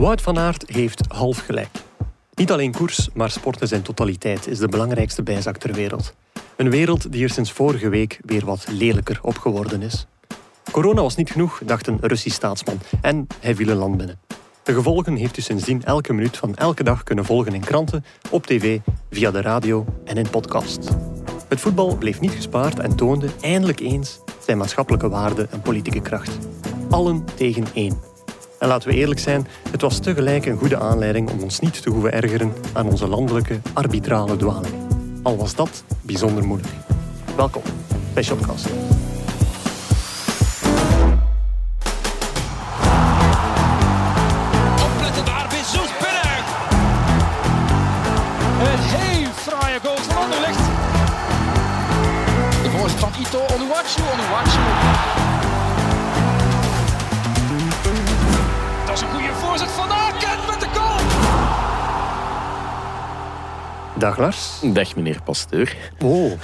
Wout van Aert heeft half gelijk. Niet alleen koers, maar sport in zijn totaliteit is de belangrijkste bijzak ter wereld. Een wereld die er sinds vorige week weer wat lelijker op geworden is. Corona was niet genoeg, dacht een Russisch staatsman, en hij viel een land binnen. De gevolgen heeft u sindsdien elke minuut van elke dag kunnen volgen in kranten, op tv, via de radio en in podcast. Het voetbal bleef niet gespaard en toonde eindelijk eens zijn maatschappelijke waarde en politieke kracht. Allen tegen één. En laten we eerlijk zijn, het was tegelijk een goede aanleiding om ons niet te hoeven ergeren aan onze landelijke arbitrale dwaling. Al was dat bijzonder moeilijk. Welkom bij Shopcast. Dag Lars. Dag meneer Pasteur. Oh.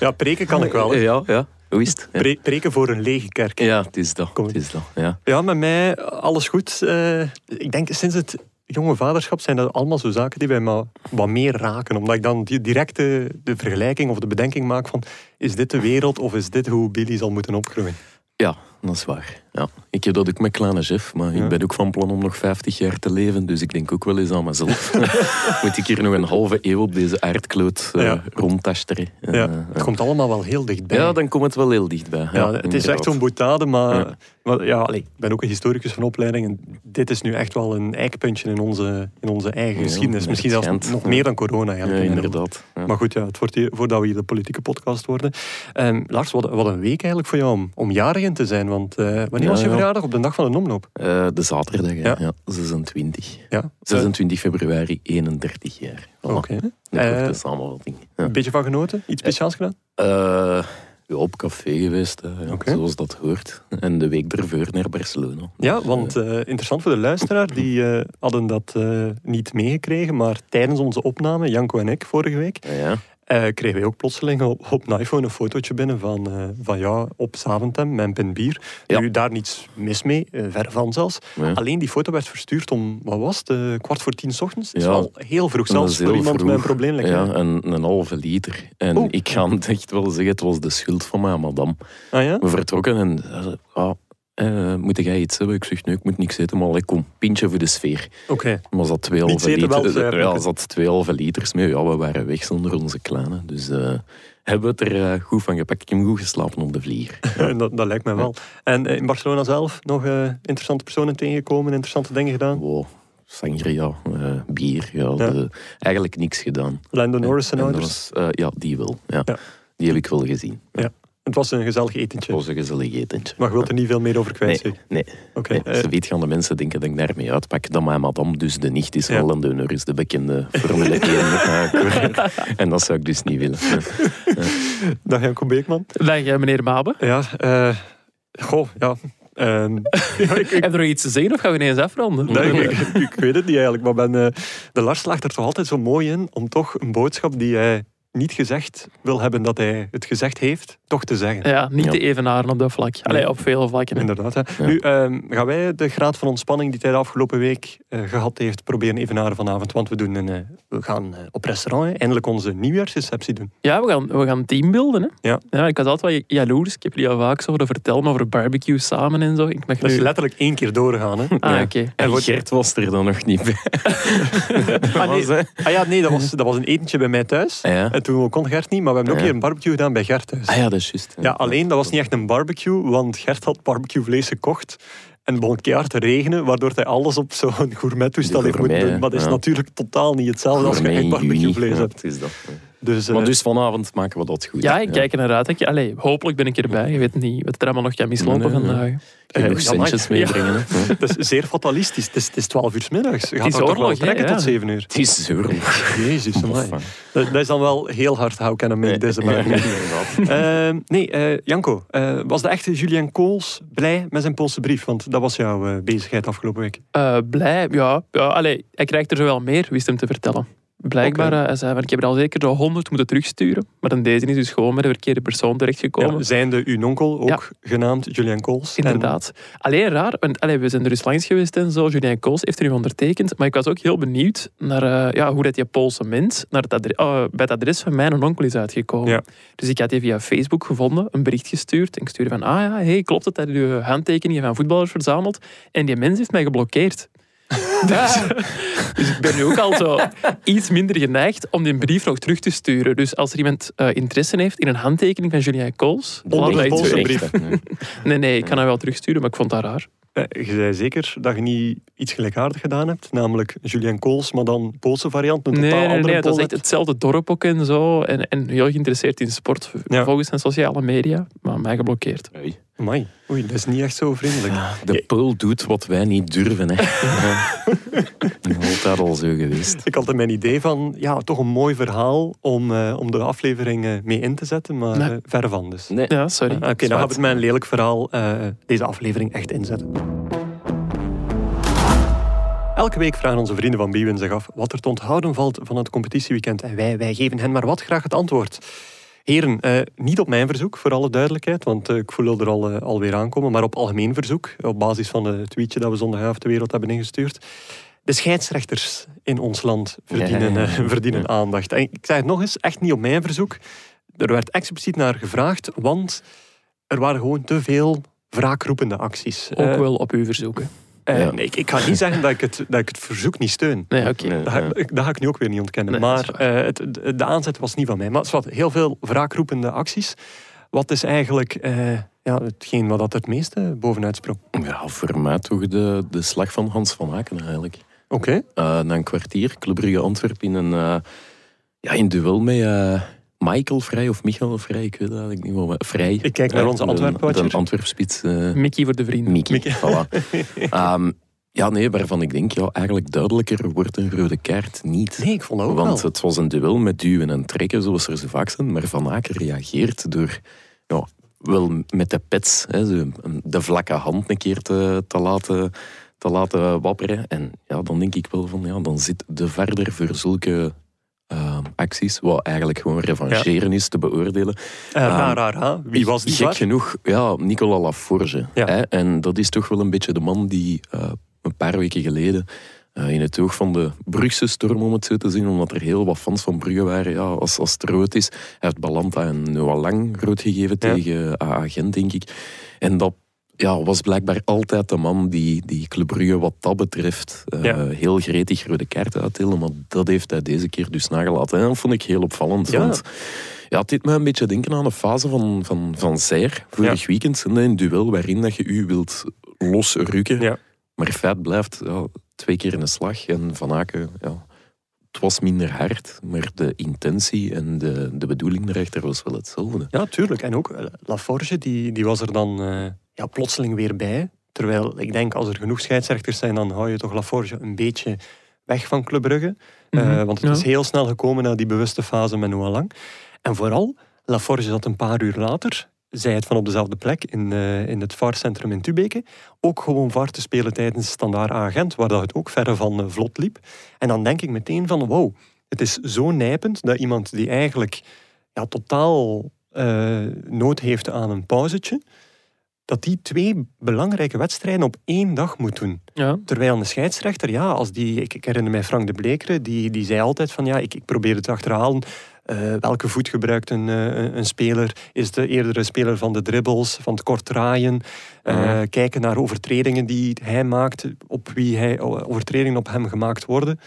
ja, preken kan ik wel. hè. Ja, ja. Hoe is het? Ja, Pre- preken voor een lege kerk. ja het is dat. Kom. Het is dat. Ja. Ja, met mij alles goed. Eh, ik denk sinds het jonge vaderschap zijn dat allemaal zo zaken die mij maar wat meer raken. Omdat ik dan die direct de, de vergelijking of de bedenking maak van is dit de wereld of is dit hoe Billy zal moeten opgroeien? ja, dat is waar. Ja. Ik heb dat ook met kleine chef, maar Ja. ik ben ook van plan om nog 50 jaar te leven, dus ik denk ook wel eens aan mezelf. Moet ik hier nog een halve eeuw op deze aardkloot eh Ja. rondtasteren? En, Ja, het komt allemaal wel heel dichtbij. ja, dan komt het wel heel dichtbij. Ja, het is echt zo'n boetade, maar, Ja. maar ja, allee, ik ben ook een historicus van opleiding en dit is nu echt wel een eikpuntje in onze, in onze eigen geschiedenis. Misschien zelfs nog meer dan corona. Ja, inderdaad. Maar goed, ja, het wordt hier, voordat we hier de politieke podcast worden. Ehm, Lars, wat, wat een week eigenlijk voor jou om, om jarig in te zijn. Want eh, wanneer Ja, was je ja. verjaardag? Op de dag van de omloop. Eh, de zaterdag. Ja. ja. 26. Ja. 26 februari, 31 jaar. Voilà. Oké. Een Eh, korte samenvatting. Een beetje van genoten? Iets speciaals gedaan? Ja, op café geweest, zoals dat hoort. En de week ervoor naar Barcelona. Ja, Dus, want interessant voor de luisteraar, die hadden dat niet meegekregen. Maar tijdens onze opname, Janko en ik, vorige week, ja, eh, kregen wij ook plotseling op, op een iPhone een fotootje binnen van, eh, van jou op Zaventem met een pint bier. Ja. Nu, daar niets mis mee, eh, ver van zelfs. ja. Alleen die foto werd verstuurd om, wat was het, kwart voor tien 's ochtends? Dat is Ja. wel heel vroeg, zelfs voor heel iemand met een probleem. ja, en een halve liter. En ik ga echt wel zeggen, het was de schuld van mij, madame. Ah ja? We vertrokken en ah, eh, moet jij iets hebben? Ik zeg, nee, ik moet niks eten, maar ik kom, pintje voor de sfeer. Oké. Maar zat twee Niets halve eten, wel liter. zuipen. Ja, zat twee halve liters mee. Ja, we waren weg zonder onze kleine. Dus eh, hebben we het er eh, goed van gepakt. Ik heb goed geslapen op de vlieger. dat, dat lijkt mij wel. En in Barcelona zelf nog interessante personen tegengekomen, interessante dingen gedaan. Wow, sangria, bier, ja, Ja. de- eigenlijk niks gedaan. Lando Norris en ouders. ja, die wel. Ja. Ja. Die heb ik wel gezien. Het was een gezellig Het etentje. was een gezellig etentje. Maar je wilt er niet veel meer over kwijt. Nee, nee. Oké. nee. eh, Ze weet gaan de mensen denken dat ik daarmee uitpak. Dat mijn madame, dus de nicht, is Ja. wel een deuner, is de bekende Formule 1 coureur. En dat zou ik dus niet willen. Ja. Dag Janko Beekman. Dag eh, meneer Mabe. Ja, eh goh, ja. ehm, ja, ik, ik, Heb je nog iets te zeggen of gaan we ineens afronden? nee, ik, ik- ik weet het niet eigenlijk, maar ben, de Lars slaagt er toch altijd zo mooi in om toch een boodschap die hij niet gezegd wil hebben dat hij het gezegd heeft, toch te zeggen. Ja, niet Ja. te evenaren op dat vlak. Allee, op veel vlakken. hè. Inderdaad. Hè. Ja. Nu ehm, gaan wij de graad van ontspanning die hij de afgelopen week eh, gehad heeft, proberen evenaren vanavond. Want we, doen een, eh, we gaan eh, op restaurant hè, eindelijk onze nieuwjaarsreceptie doen. Ja, we gaan, we gaan teambeelden. Hè? Ja. ik was altijd wel jaloers. Ik heb jullie al vaak zo horen vertellen over barbecue samen en zo. Ik mag Dat is nu... letterlijk één keer doorgaan. Hè. Ah. En wordt- Gert was er dan nog niet bij. Ah, nee. Ah ja, nee, dat was, dat was een etentje bij mij thuis. Ah, ja. En toen kon Gert niet, maar we hebben ook hier een barbecue gedaan bij Gert thuis. Ah ja, dat is juist. Ja, alleen dat was niet echt een barbecue, want Gert had barbecuevlees gekocht. En het begon keihard te regenen, waardoor hij alles op zo'n gourmet-toestel heeft moeten doen. Maar dat is natuurlijk totaal niet hetzelfde als je juni. barbecuevlees hebt. is dat. Dus, eh, Maar dus vanavond maken we dat goed. Ja, ik kijk er naar uit. Allee, hopelijk ben ik erbij. Je weet niet wat er allemaal nog kan mislopen Nee, nee, nee. vandaag. Genoeg Eh, centjes meebrengen. dat is zeer fatalistisch. Het is, het is 12 uur 's middags. Je gaat toch wel oorlog, trekken ja. tot 7 uur. Het is zuur. Jezus. Dat, dat is dan wel heel hard how can I make this movie. inderdaad. Eh, nee, eh, Janko, eh, was de echte Julien Kools blij met zijn Poolse brief? Want dat was jouw eh, bezigheid afgelopen week. Eh, blij, ja. ja allee, hij krijgt er zo wel meer, wist hem te vertellen. Blijkbaar, Oké. eh, zei van, ik heb er al zeker de 100 moeten terugsturen. Maar dan deze is dus gewoon met de verkeerde persoon terechtgekomen. Ja, zijnde uw onkel, ook Ja. genaamd Julian Kools. Inderdaad. Alleen raar, want allee, we zijn er dus langs geweest en zo. Julien Kools heeft er nu ondertekend. Maar ik was ook heel benieuwd naar eh, ja, hoe dat die Poolse mens naar het adres, oh, bij het adres van mijn onkel is uitgekomen. Ja. Dus ik had die via Facebook gevonden, een bericht gestuurd. En ik stuurde van, ah ja, hey, klopt het dat je handtekeningen van voetballers verzamelt? En die mens heeft mij geblokkeerd. Dus, dus ik ben nu ook al zo iets minder geneigd om die brief nog terug te sturen. Dus als er iemand eh, interesse heeft in een handtekening van Julien Kools, Onder brief. Nee. Nee, nee, ik kan hem wel terugsturen, maar ik vond dat raar. Eh, je zei zeker dat je niet iets gelijkaardigs gedaan hebt, namelijk Julian Kools, maar dan Poolse variant, een totaal Nee, nee, andere nee, het was Pool echt hetzelfde dorp ook en zo. En, en heel geïnteresseerd in sport, Ja. volgens zijn sociale media. Maar mij geblokkeerd. Hey. Amai, oei, dat is niet echt zo vriendelijk. De Pool doet wat wij niet durven. Hè. Altijd al zo geweest. Ik had er mijn idee van, ja, toch een mooi verhaal om, eh, om de aflevering eh, mee in te zetten, maar Nee. eh, verre van dus. Nee. Ja, sorry. Ah, Oké, dan het met een lelijk verhaal eh, deze aflevering echt inzetten. Elke week vragen onze vrienden van Bwin zich af wat er te onthouden valt van het competitieweekend. En wij, wij geven hen maar wat graag het antwoord. Heren, eh, niet op mijn verzoek, voor alle duidelijkheid, want eh, ik voel er al, eh, alweer aankomen, maar op algemeen verzoek, op basis van het tweetje dat we zondagavond de wereld hebben ingestuurd. De scheidsrechters in ons land verdienen, Ja, ja, ja. verdienen aandacht. En ik zeg het nog eens, echt niet op mijn verzoek. Er werd expliciet naar gevraagd, want er waren gewoon te veel wraakroepende acties. Ook wel op uw verzoeken. Eh, Ja. nee, ik, ik ga niet zeggen dat ik, het, dat ik het verzoek niet steun. Nee, oké. Nee. Dat ga, ik, dat ga ik nu ook weer niet ontkennen. Nee, maar eh, het, de, aanzet was niet van mij. Maar wat, heel veel wraakroepende acties. Wat is eigenlijk eh, ja, hetgeen wat dat het meeste bovenuit sprong? Ja, voor mij toch de, de slag van Hans van Aken eigenlijk. Oké. Na een kwartier, Club Brugge Antwerpen in een ja, in duel met Michael Vrij of Michael Vrij, ik weet het eigenlijk niet meer. Vrij. Ik kijk naar onze Antwerpen-watcher. De Antwerpspits. eh Mickey voor de vrienden. Mickey. Mickey. Voilà. Ehm, ja, nee, waarvan ik denk, ja, eigenlijk duidelijker wordt een rode kaart niet. Nee, ik vond dat ook Want wel. het was een duel met duwen en trekken, zoals er zo vaak zijn. Maar Van Aken reageert door ja, wel met de pets hè, zo een- de vlakke hand een keer te, te, laten, te laten wapperen. En ja, dan denk ik wel van, ja, dan zit de verder voor zulke acties, wat eigenlijk gewoon revancheren is, te beoordelen. Eh, ra, ra, ra. Wie was die Gek genoeg, ja, Nicolas Laforge. Ja. Hè? En dat is toch wel een beetje de man die eh, een paar weken geleden eh, in het oog van de Brugse storm, om het zo te zien, omdat er heel wat fans van Brugge waren, ja, als, als het rood is. Hij heeft Balanta en Noah Lang rood gegeven Ja. tegen AA Gent, denk ik. En dat ja, was blijkbaar altijd de man die, die Club Brugge wat dat betreft eh, Ja. heel gretig rode kaart uitdeelde. Maar dat heeft hij deze keer dus nagelaten. En dat vond ik heel opvallend. Ja. Want ja, het deed me een beetje denken aan de fase van, van, van vorig weekend. En Een duel waarin dat je u wilt losrukken. Ja. Maar feit blijft ja, twee keer in een slag. En Van Aken, ja, het was minder hard. Maar de intentie en de, de bedoeling erachter was wel hetzelfde. Ja, tuurlijk. En ook eh, Laforge, die, die was er dan eh, ja, plotseling weer bij. Terwijl ik denk, als er genoeg scheidsrechters zijn, dan hou je toch Laforge een beetje weg van Club Brugge. Eh, Mhm. want het Ja. is heel snel gekomen naar die bewuste fase met Noah Lang. En vooral, Laforge zat een paar uur later, zij het van op dezelfde plek in, eh, in het VAR-centrum in Tubeke, ook gewoon VAR te spelen tijdens Standaard Agent, waar dat het ook verre van eh, vlot liep. En dan denk ik meteen van, wow, het is zo nijpend dat iemand die eigenlijk ja, totaal eh, nood heeft aan een pauzetje, dat die twee belangrijke wedstrijden op één dag moet doen. Ja. Terwijl een scheidsrechter, ja, als die, ik, ik herinner mij Frank de Blekere, die, die zei altijd van ja, ik, ik probeer het te achterhalen. Eh, welke voet gebruikt een, eh, een- speler? Is de eerder een speler van de dribbles, van het kort draaien? Eh. Kijken naar overtredingen die hij maakt, op wie hij, overtredingen op hem gemaakt worden.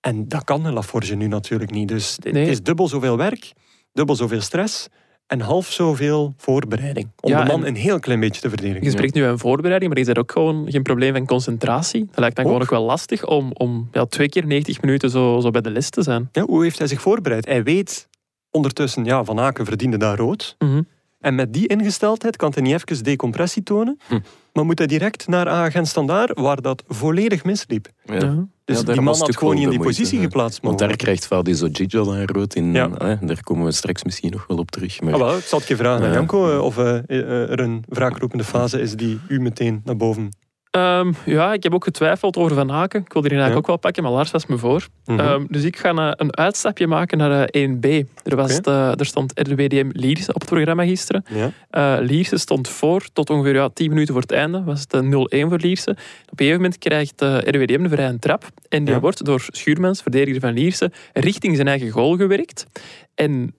En dat kan een Laforge nu natuurlijk niet. Dus het is dubbel zoveel werk, dubbel zoveel stress en half zoveel voorbereiding. Om Ja, de man en- een heel klein beetje te verdedigen. Je spreekt nu aan voorbereiding, maar is dat ook gewoon geen probleem van concentratie? Dat lijkt gewoon Ook. ook wel lastig om, om ja, twee keer 90 minuten zo, zo bij de les te zijn. Ja, hoe heeft hij zich voorbereid? Hij weet ondertussen, ja, Van Aken verdiende daar rood. Mhm. En met die ingesteldheid kan hij niet even decompressie tonen, Hm. maar moet hij direct naar Agent Standaard, waar dat volledig misliep. Ja. Dus Ja, die man had gewoon niet in die moeite, positie hè. geplaatst Want daar krijgt Fadi Zogidja dan rood in. Ja. Hè, daar komen we straks misschien nog wel op terug. Maar Ah, wel, ik zal het je vragen. Janko, eh, of eh, eh, er een wraakroepende fase is die u meteen naar boven Ehm, ja, ik heb ook getwijfeld over Van Aken. Ik wilde die eigenlijk Ja. ook wel pakken, maar Lars was me voor. Mhm. Ehm, dus ik ga een, een uitstapje maken naar eh, 1B. Er, was de- er stond RWDM Lierse op het programma gisteren. ja. Eh Lierse stond voor tot ongeveer ja, 10 minuten voor het einde. Was het een 0-1 voor Lierse. Op een gegeven moment krijgt eh, RWDM een vrije trap. En die Ja. wordt door Schuurmans, verdediger van Lierse, richting zijn eigen goal gewerkt. En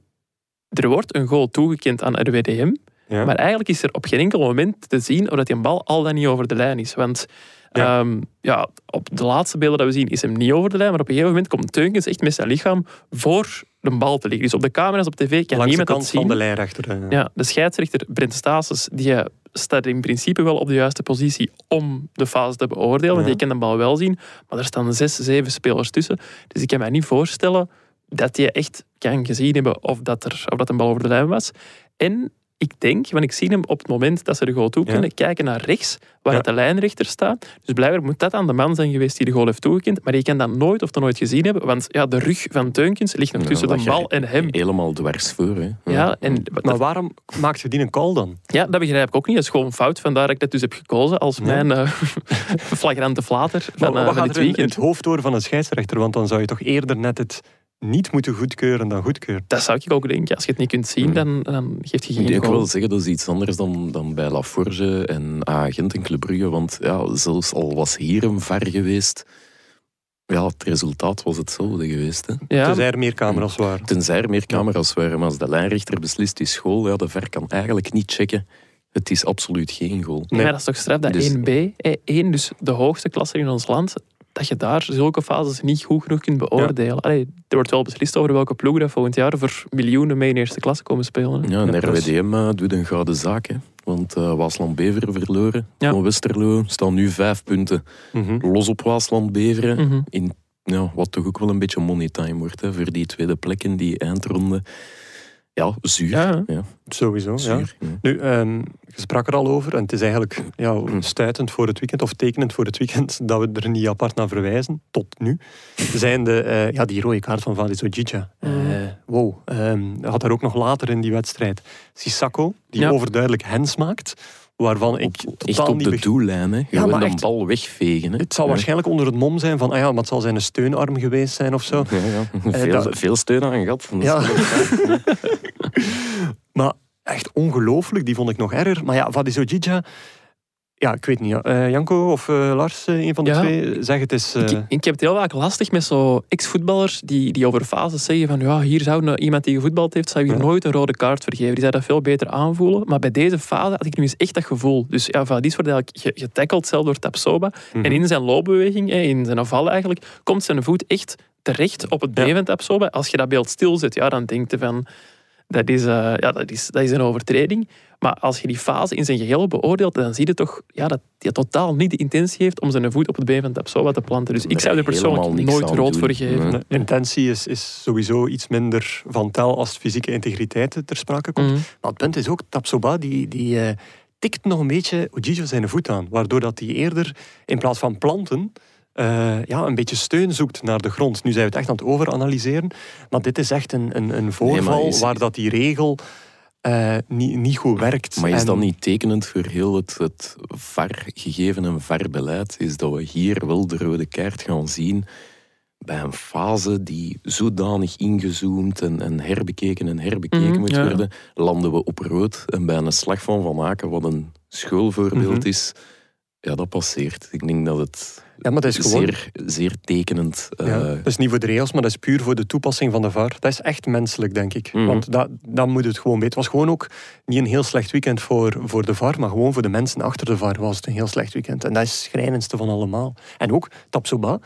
er wordt een goal toegekend aan RWDM. Ja. Maar eigenlijk is er op geen enkel moment te zien of dat die bal al dan niet over de lijn is. Want Ja. ja. ja, op de laatste beelden dat we zien is hem niet over de lijn. Maar op een gegeven moment komt Teunkens echt met zijn lichaam voor de bal te liggen. Dus op de camera's op tv kan Langs niemand dat kant van zien. de lijnrechter. eh. Ja, de scheidsrechter Brent Staes die staat in principe wel op de juiste positie om de fase te beoordelen. Want je kan de bal wel zien. Maar er staan zes, zeven spelers tussen. Dus ik kan mij niet voorstellen dat je echt kan gezien hebben of dat, er, of dat een bal over de lijn was. En ik denk, want ik zie hem op het moment dat ze de goal toekennen, Ja. kijken naar rechts, waar Ja. het de lijnrechter staat. Dus blijkbaar moet dat aan de man zijn geweest die de goal heeft toegekend. Maar je kan dat nooit of dan nooit gezien hebben, want ja, de rug van Teunkens ligt nog Ja, tussen de bal en hem. Helemaal dwars voor. Hè. Ja, en Maar waarom maakt je die een call dan? Ja, dat begrijp ik ook niet. Dat is gewoon fout. Vandaar dat ik dat dus heb gekozen als Ja. mijn eh, flagrante flater Maar van, eh, wat van gaat dit er in, weekend. het hoofd door van een scheidsrechter? Want dan zou je toch eerder net het niet moeten goedkeuren dan goedkeuren. Dat zou ik ook denken. Als je het niet kunt zien, Hmm. dan, dan geeft je geen Ik wel zeggen, dat is iets anders dan, dan bij Laforge en Agent en Club Brugge. Want ja, zelfs al was hier een var geweest, ja, het resultaat was hetzelfde geweest. Hè. Ja, Tenzij er meer camera's waren. Tenzij er meer camera's waren. Maar als de lijnrechter beslist is goal, ja, de ver kan eigenlijk niet checken. Het is absoluut geen goal. nee. maar dat is toch straf dat Dus- 1B, eh, 1, dus de hoogste klasse in ons land, dat je daar zulke fases niet goed genoeg kunt beoordelen. Allee, er wordt wel beslist over welke ploegen dat volgend jaar voor miljoenen mee in eerste klasse komen spelen. hè. Ja, en RWDM eh, doet een gouden zaak. Hè. Want eh Waasland-Beveren verloren Ja. van Westerlo. Staan nu vijf punten Mhm. los op Waasland-Beveren. Mhm. In ja, wat toch ook wel een beetje money time wordt. Hè, voor die tweede plek in die eindronde. Ja, zuur. Ja, Ja, Sowieso, zuur. ja. Nu, ehm, je sprak er al over en het is eigenlijk ja, stuitend voor het weekend of tekenend voor het weekend dat we er niet apart naar verwijzen, tot nu, zijn de, eh, ja, die rode kaart van Valiso Gija. Mhm. wow, ehm, had er ook nog later in die wedstrijd Sissako, die Ja. overduidelijk hens maakt, waarvan ik Echt totaal op niet de doellijn. Hè. Gewoon maar een echt. bal wegvegen. Hè. Het zal Ja. waarschijnlijk onder het mom zijn van, ah ja, maar het zal zijn steunarm geweest zijn of zo. Ja, ja. Veel, dat- veel steun aan gehad. Dat is Ja. Maar echt ongelooflijk, die vond ik nog erger. Maar ja, Vadiso Gija, ja, ik weet niet. Eh, Janko of eh, Lars, eh, een van de Ja. twee, zeg het is... eh, Ik, ik heb het heel vaak lastig met zo ex-voetballers die, die over fases zeggen van ja, hier zou nou iemand die gevoetbald heeft, zou hier Ja. nooit een rode kaart vergeven. Die zou dat veel beter aanvoelen. Maar bij deze fase had ik nu eens echt dat gevoel. Dus ja, Vadis wordt eigenlijk ge- getackeld zelf door Tapsoba. mhm. En in zijn loopbeweging, in zijn val eigenlijk, komt zijn voet echt terecht op het been Ja. van Tapsoba. Als je dat beeld stilzet, ja, dan denk je van... Dat is, eh, ja, dat, is, dat is een overtreding. Maar als je die fase in zijn geheel beoordeelt, dan zie je toch ja, dat hij totaal niet de intentie heeft om zijn voet op het been van Tapsoba te planten. Dus ik zou er persoonlijk nooit rood doen. voor geven. Nee. De intentie is, is sowieso iets minder van tel als fysieke integriteit ter sprake komt. Mhm. Maar het punt is ook, Tapsoba die, die eh, tikt nog een beetje Ojijo zijn voet aan. Waardoor dat hij eerder, in plaats van planten, eh, ja, een beetje steun zoekt naar de grond. Nu zijn we het echt aan het overanalyseren. Maar dit is echt een, een, een voorval is- waar dat die regel eh, niet, niet goed werkt. Maar is En- dat niet tekenend voor heel het, het VAR-gegeven en VAR-beleid? Is dat we hier wel de rode kaart gaan zien bij een fase die zodanig ingezoomd en, en herbekeken en herbekeken Mhm, moet ja. worden, landen we op rood. En bij een slag van Van Aken, wat een schoolvoorbeeld Mhm. is, ja, dat passeert. Ik denk dat het Ja, maar dat is gewoon... zeer, zeer tekenend uh, Ja, dat is niet voor de regels, maar dat is puur voor de toepassing van de VAR. Dat is echt menselijk, denk ik. Mhm. Want dat, dat moet het gewoon weten. Het was gewoon ook niet een heel slecht weekend voor, voor de VAR, maar gewoon voor de mensen achter de VAR was het een heel slecht weekend. En dat is het schrijnendste van allemaal. En ook Tapsoba,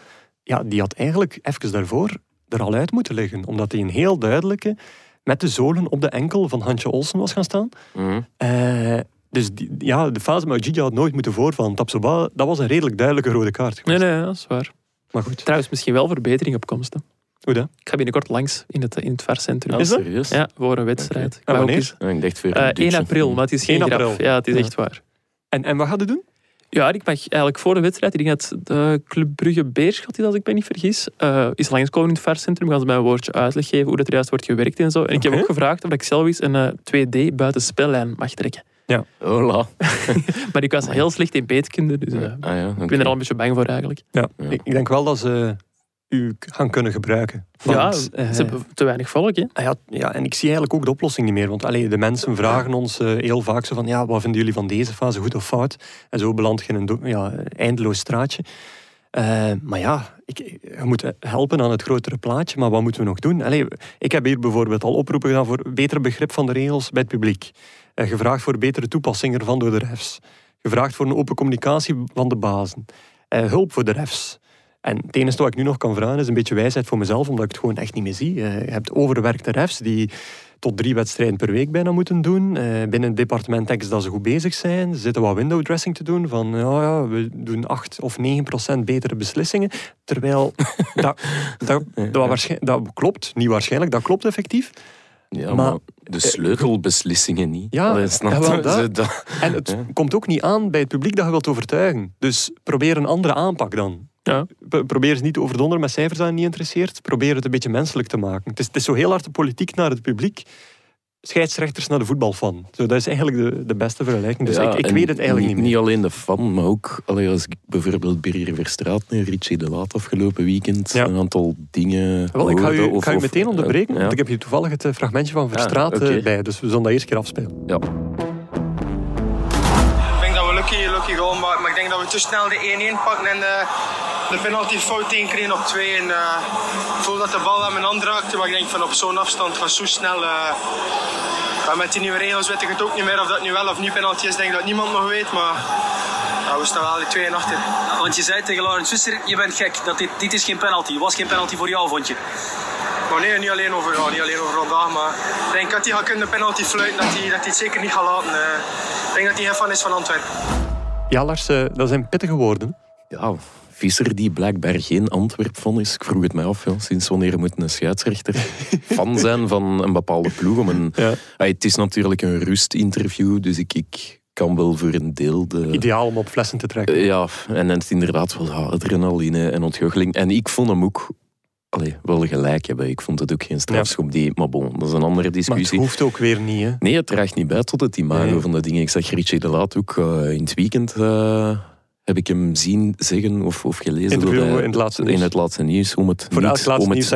ja, die had eigenlijk even daarvoor er al uit moeten liggen. Omdat hij een heel duidelijke, met de zolen op de enkel van Hansje Olsen was gaan staan. mhm. Eh, dus die, ja, de fase met Gigi had nooit moeten voorvallen. Tapsoba, dat was een redelijk duidelijke rode kaart. Nee, geweest. nee, dat is waar. Maar goed, Trouwens, misschien wel verbetering op komst. hè. hoe dat? Ik ga binnenkort langs in het, in het VAR-centrum. Is dat? serieus? Ja, voor een wedstrijd. Ik En wanneer? eens- ik dacht voor Eh, een 1 dutje. april, maar het is geen 1 grap. april. Ja, het is Ja. echt waar. En, en wat gaat hij doen? Ja, ik mag eigenlijk voor de wedstrijd, ik denk dat de Club Brugge Beerschot is, als ik me niet vergis, eh, is langskomen in het VAR-centrum. Gaan ze mij een woordje uitleg geven hoe dat er juist wordt gewerkt en zo. En ik heb ook gevraagd of ik zelf eens een eh, 2D buitenspellijn mag trekken. Hola. Maar ik was heel slecht in beetkunde, dus eh, Ah, ja, ik ben er al een beetje bang voor eigenlijk. Ja, Ja. Ik, ik denk wel dat ze u gaan kunnen gebruiken. ja, Want, ze eh, hebben te weinig volk, hè. Ah Ja, ja, en ik zie eigenlijk ook de oplossing niet meer. Want allee, de mensen vragen ons eh, heel vaak zo van... Ja, wat vinden jullie van deze fase, goed of fout? En zo beland je in een ja, eindeloos straatje. Eh, maar ja, ik, je moet helpen aan het grotere plaatje. Maar wat moeten we nog doen? Allee, ik heb hier bijvoorbeeld al oproepen gedaan voor beter begrip van de regels bij het publiek. Gevraagd voor betere toepassing ervan door de refs. Gevraagd voor een open communicatie van de bazen. Eh, hulp voor de refs. En het enige wat ik nu nog kan vragen is een beetje wijsheid voor mezelf, omdat ik het gewoon echt niet meer zie. Eh, je hebt overwerkte refs die tot drie wedstrijden per week bijna moeten doen. Eh, binnen het departement X dat ze goed bezig zijn. Ze zitten wat window dressing te doen. Van ja, ja, we doen 8 of 9 procent betere beslissingen. Terwijl dat, dat, dat, dat klopt. Niet waarschijnlijk, dat klopt effectief. Ja, Maar- maar, de sleutelbeslissingen niet. Ja, Allee, snap dat. En het Ja. komt ook niet aan bij het publiek dat je wilt overtuigen. Dus probeer een andere aanpak dan. Ja. Pro- Probeer ze niet te overdonderen met cijfers dat je niet interesseert. Probeer het een beetje menselijk te maken. Het is, het is zo heel hard de politiek naar het publiek. Scheidsrechters naar de voetbalfan. Zo, dat is eigenlijk de, de beste vergelijking. Dus Ja, ik, ik weet het eigenlijk niet meer. Niet alleen de fan, maar ook allee, als ik bijvoorbeeld Birger Verstraat en Richie de Laat afgelopen weekend Ja. een aantal dingen Wel, ik ga u, of- ga u meteen onderbreken, Ja. want ik heb hier toevallig het eh, fragmentje van Verstraat oké. eh, bij. Dus we zullen dat eerst keer afspelen. Ja. Ik denk dat we lucky, lucky goal maken, we te snel de 1-1 pakken en eh, de penalty fout kregen op 2. En, eh, ik voel dat de bal aan mijn hand raakte, maar ik denk van op zo'n afstand van zo snel. eh, met die nieuwe regels weet ik het ook niet meer of dat nu wel of niet penalty is. Ik denk dat niemand nog weet, maar ja, we staan wel die 2 achter. Want je zei tegen Laurens Visser, je bent gek, dat dit, dit is geen penalty. Was geen penalty voor jou, vond je? Maar nee, niet alleen over, ja, niet alleen over vandaag, maar ik denk dat hij gaat kunnen penalty fluiten, dat hij, dat hij het zeker niet gaat laten. ik denk dat hij geen fan is van Antwerpen. Ja, Lars, eh, dat zijn pittige woorden. Ja, Visser die blijkbaar geen Antwerp van is. Ik vroeg het mij af, ja, sinds wanneer moet een scheidsrechter fan zijn van een bepaalde ploeg? Om een, Ja. Het is natuurlijk een rustinterview, dus ik, ik kan wel voor een deel de... Ideaal om op flessen te trekken. Ja, en het is inderdaad wel ja, adrenaline en ontgoocheling. En ik vond hem ook allee, wel gelijk hebben. Ik vond het ook geen strafschop. Die, maar bon, dat is een andere maar het discussie. hoeft ook weer niet, hè. Nee, het draagt niet bij tot het imago Nee. van de dingen. Ik zag Richie de Laat ook eh, in het weekend... eh, heb ik hem zien zeggen of, of gelezen. Interview hij- in het laatste nieuws. In het laatste nieuws, om het Voor niet, om het,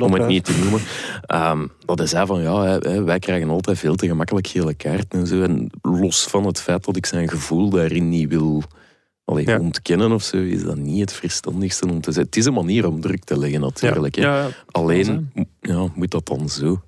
om het, om niet te noemen. Ehm, dat hij zei van, ja, hè, wij krijgen altijd veel te gemakkelijk gele kaarten en zo. En los van het feit dat ik zijn gevoel daarin niet wil allee, Ja. ontkennen of zo, is dat niet het verstandigste om te zeggen. Het is een manier om druk te leggen natuurlijk. hè. Ja, ja. Alleen ja, moet dat dan zo.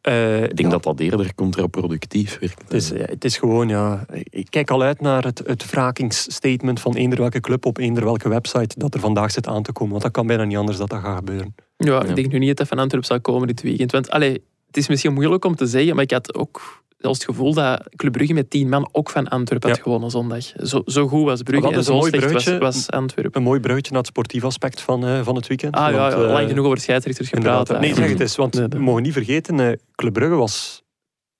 Eh, Ik denk dat dat eerder contraproductief werkt. Het is, ja, het is gewoon, ja... Ik kijk al uit naar het, het wrakingsstatement van eender welke club op eender welke website dat er vandaag zit aan te komen. Want dat kan bijna niet anders dat dat gaat gebeuren. Ja, Ja. ik denk nu niet dat hij van Antwerpen zal komen dit weekend. Want allee, het is misschien moeilijk om te zeggen, maar ik had ook zelfs het gevoel dat Club Brugge met tien man ook van Antwerpen had gewonnen zondag. Zo, zo goed was Brugge en zo mooi slecht was, was Antwerpen. Een mooi bruggetje naar het sportief aspect van, eh, van het weekend. Ah ja, Want, eh, lang genoeg over scheidsrechters gepraat. Nee, zeg het eens, want Nee, we mogen niet vergeten, eh Club Brugge was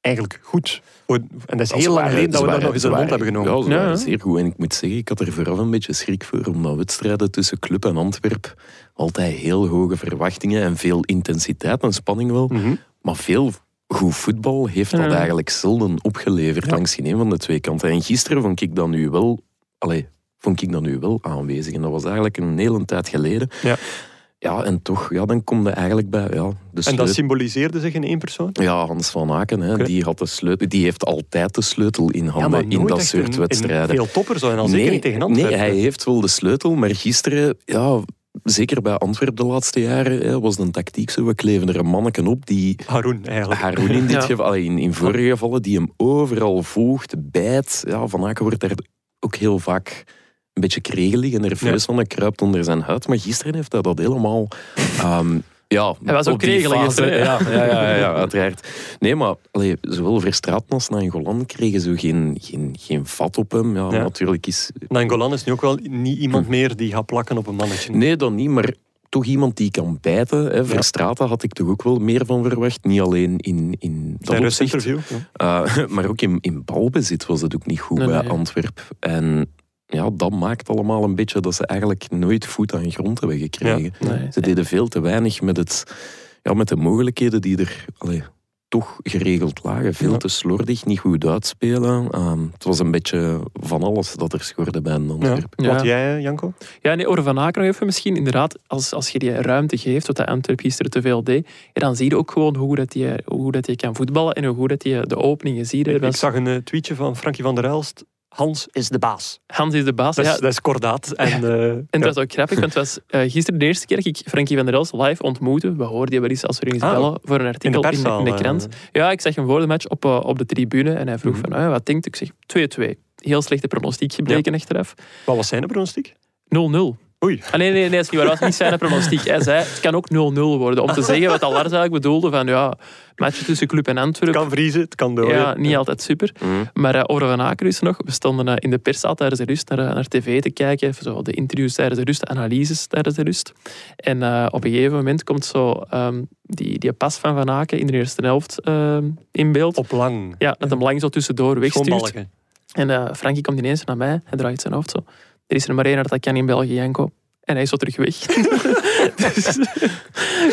eigenlijk goed. En dat is heel lang geleden dat we dat nog eens in de mond hebben genomen. Ja, ze Ja, waren ja. zeer goed. En ik moet zeggen, ik had er vooral een beetje schrik voor, omdat wedstrijden tussen Club en Antwerp altijd heel hoge verwachtingen en veel intensiteit en spanning wel. Mhm. Maar veel goed voetbal heeft dat Ja. eigenlijk zelden opgeleverd Ja. langs geen een van de twee kanten. En gisteren vond ik dat nu wel, allee, vond ik dat nu wel aanwezig. En dat was eigenlijk een hele tijd geleden. Ja. Ja, en toch, ja, dan kom je eigenlijk bij ja, de En dat symboliseerde zich in één persoon? Ja, Hans van Aken, hè, die, had de sleutel, die heeft altijd de sleutel in handen in dat soort wedstrijden. Veel toppers, en al zeker niet tegen nee, hij heeft wel de sleutel, maar gisteren, ja, zeker bij Antwerpen de laatste jaren, hè, was de tactiek zo. We kleven er een manneken op die Haroun, eigenlijk. Haroun in dit Ja. geval, in, in vorige gevallen, die hem overal volgt, bijt. Ja, Van Aken wordt daar ook heel vaak een beetje kregelig en nerveus van. Dat kruipt onder zijn huid. Maar gisteren heeft hij dat helemaal... ehm, ja, Hij was ook gisteren, Ja, ja, ja, ja, ja, uiteraard. Nee, maar allee, zowel Verstraeten als Nangolan kregen zo geen, geen, geen vat op hem. Ja, Ja. Natuurlijk is... Nangolan is nu ook wel niet iemand meer die gaat plakken op een mannetje. Nee, dan niet, maar toch iemand die kan bijten. Hè. Verstraeten had ik toch ook wel meer van verwacht. Niet alleen in, in dat Zijn opzicht. rustinterview. Ja. Uh, maar ook in, in balbezit was het ook niet goed Nee, bij nee. Antwerp. En ja, dat maakt allemaal een beetje dat ze eigenlijk nooit voet aan grond hebben gekregen. Nee. Ze deden veel te weinig met, het, ja, met de mogelijkheden die er allee, toch geregeld lagen. Veel Ja. te slordig, niet goed uitspelen. Ehm, het was een beetje van alles dat er schorde bij een. Antwerpen. Ja. Wat jij, Janko? Ja, nee, over Van Aken nog even misschien. Inderdaad, als, als je die ruimte geeft, wat de Antwerp gisteren te veel deed, dan zie je ook gewoon hoe dat je, hoe dat je kan voetballen en hoe goed dat je de openingen ziet. Ik, zag een eh, tweetje van Frankie van der Elst. Hans is de baas. Hans is de baas. Dat is, ja, dat is kordaat. En, eh, En ja. dat was ook grappig, want het was eh, gisteren de eerste keer dat ik Frankie van der Els live ontmoette. We hoorden die wel eens als we eens Ah, bellen voor een artikel in de, perszaal, in de eh. krant. Ja, ik zag hem voor de match op, op de tribune en hij vroeg Mhm. van, ah, wat denkt u? Ik zeg 2-2. Heel slechte pronostiek gebleken achteraf. 0-0. Wat was zijn pronostiek? Oei. Ah, nee, nee, nee, dat is niet waar. Dat was niet zijn pronostiek. Hij zei, het kan ook 0-0 worden. Om te zeggen wat Lars eigenlijk bedoelde van, ja, match tussen Club en Het Antwerpen. kan vriezen, het kan dooien. Ja, niet altijd super. Mhm. Maar uh, over Van er nog. We stonden eh, in de perszaal tijdens de rust naar, eh, naar tv te kijken. Even zo de interviews tijdens de rust, de analyses tijdens de rust. En eh, op een gegeven moment komt zo ehm, die, die pas van Van Aken in de eerste helft ehm, in beeld. Op lang. Ja, dat hem lang zo tussendoor wegstuurt. En eh Frankie komt ineens naar mij. Hij draait zijn hoofd zo. Er is er maar één dat kan in België, Janko. En hij is zo terug weg. dus,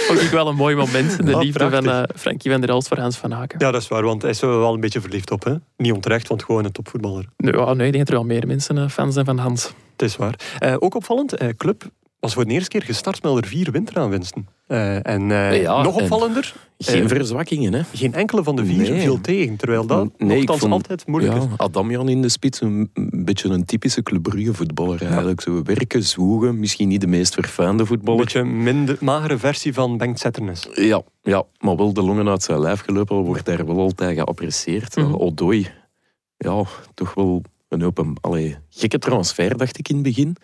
vond ik wel een mooi moment. De Ah, liefde van eh, Frankie van der Elst voor Hans van Aken. Ja, dat is waar, want hij is er wel een beetje verliefd op. Hè? Niet onterecht, want gewoon een topvoetballer. Nee, nee, ik denk dat er wel meer mensen eh, fan zijn van Hans. Het is waar. Eh, ook opvallend, Club was voor de eerste keer gestart met er vier winteraanwinsten. Eh, en eh, Ja, nog en- opvallender, Geen Eh, verzwakkingen, hè? geen enkele van de vier Nee. viel tegen. Terwijl dat Nee, vond- altijd moeilijk ja, is. Adamian in de spits, een, een beetje een typische Club Brugge voetballer eigenlijk. Zo werken, zwoegen, misschien niet de meest verfijnde Een voetballer. beetje een minder, magere versie van Bengt Zetternes. Ja, ja, maar wel de longen uit zijn lijf gelopen, wordt daar wel altijd geapprecieerd. Mhm. Odoi, ja, toch wel een open, allee, gekke transfer, dacht ik in het begin.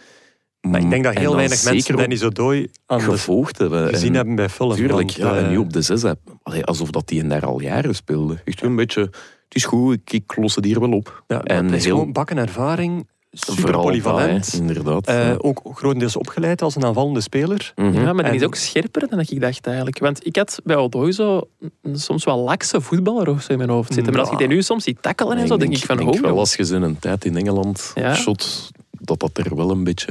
Maar ik denk dat heel weinig mensen Dennis Odoi aan de gevolgd hebben. gezien En- hebben bij film. Tuurlijk, want, ja, en eh, nu op de zes, allee, alsof dat die daar al jaren speelde. Echt een beetje, het is goed, ik, ik los het hier wel op. ja, en het is heel- gewoon bakken ervaring, super Vooral polyvalent. inderdaad. Eh, ja. ook grotendeels opgeleid als een aanvallende speler. Mhm. Ja, maar die is ook scherper dan ik dacht eigenlijk. Want ik had bij Odoi zo een soms wel lakse voetballer of zo in mijn hoofd zitten. Maar als ik die nu soms ziet tackelen en zo, denk ik van, denk oh, wel als je zo'n tijd in Engeland Ja. shot, dat dat er wel een beetje...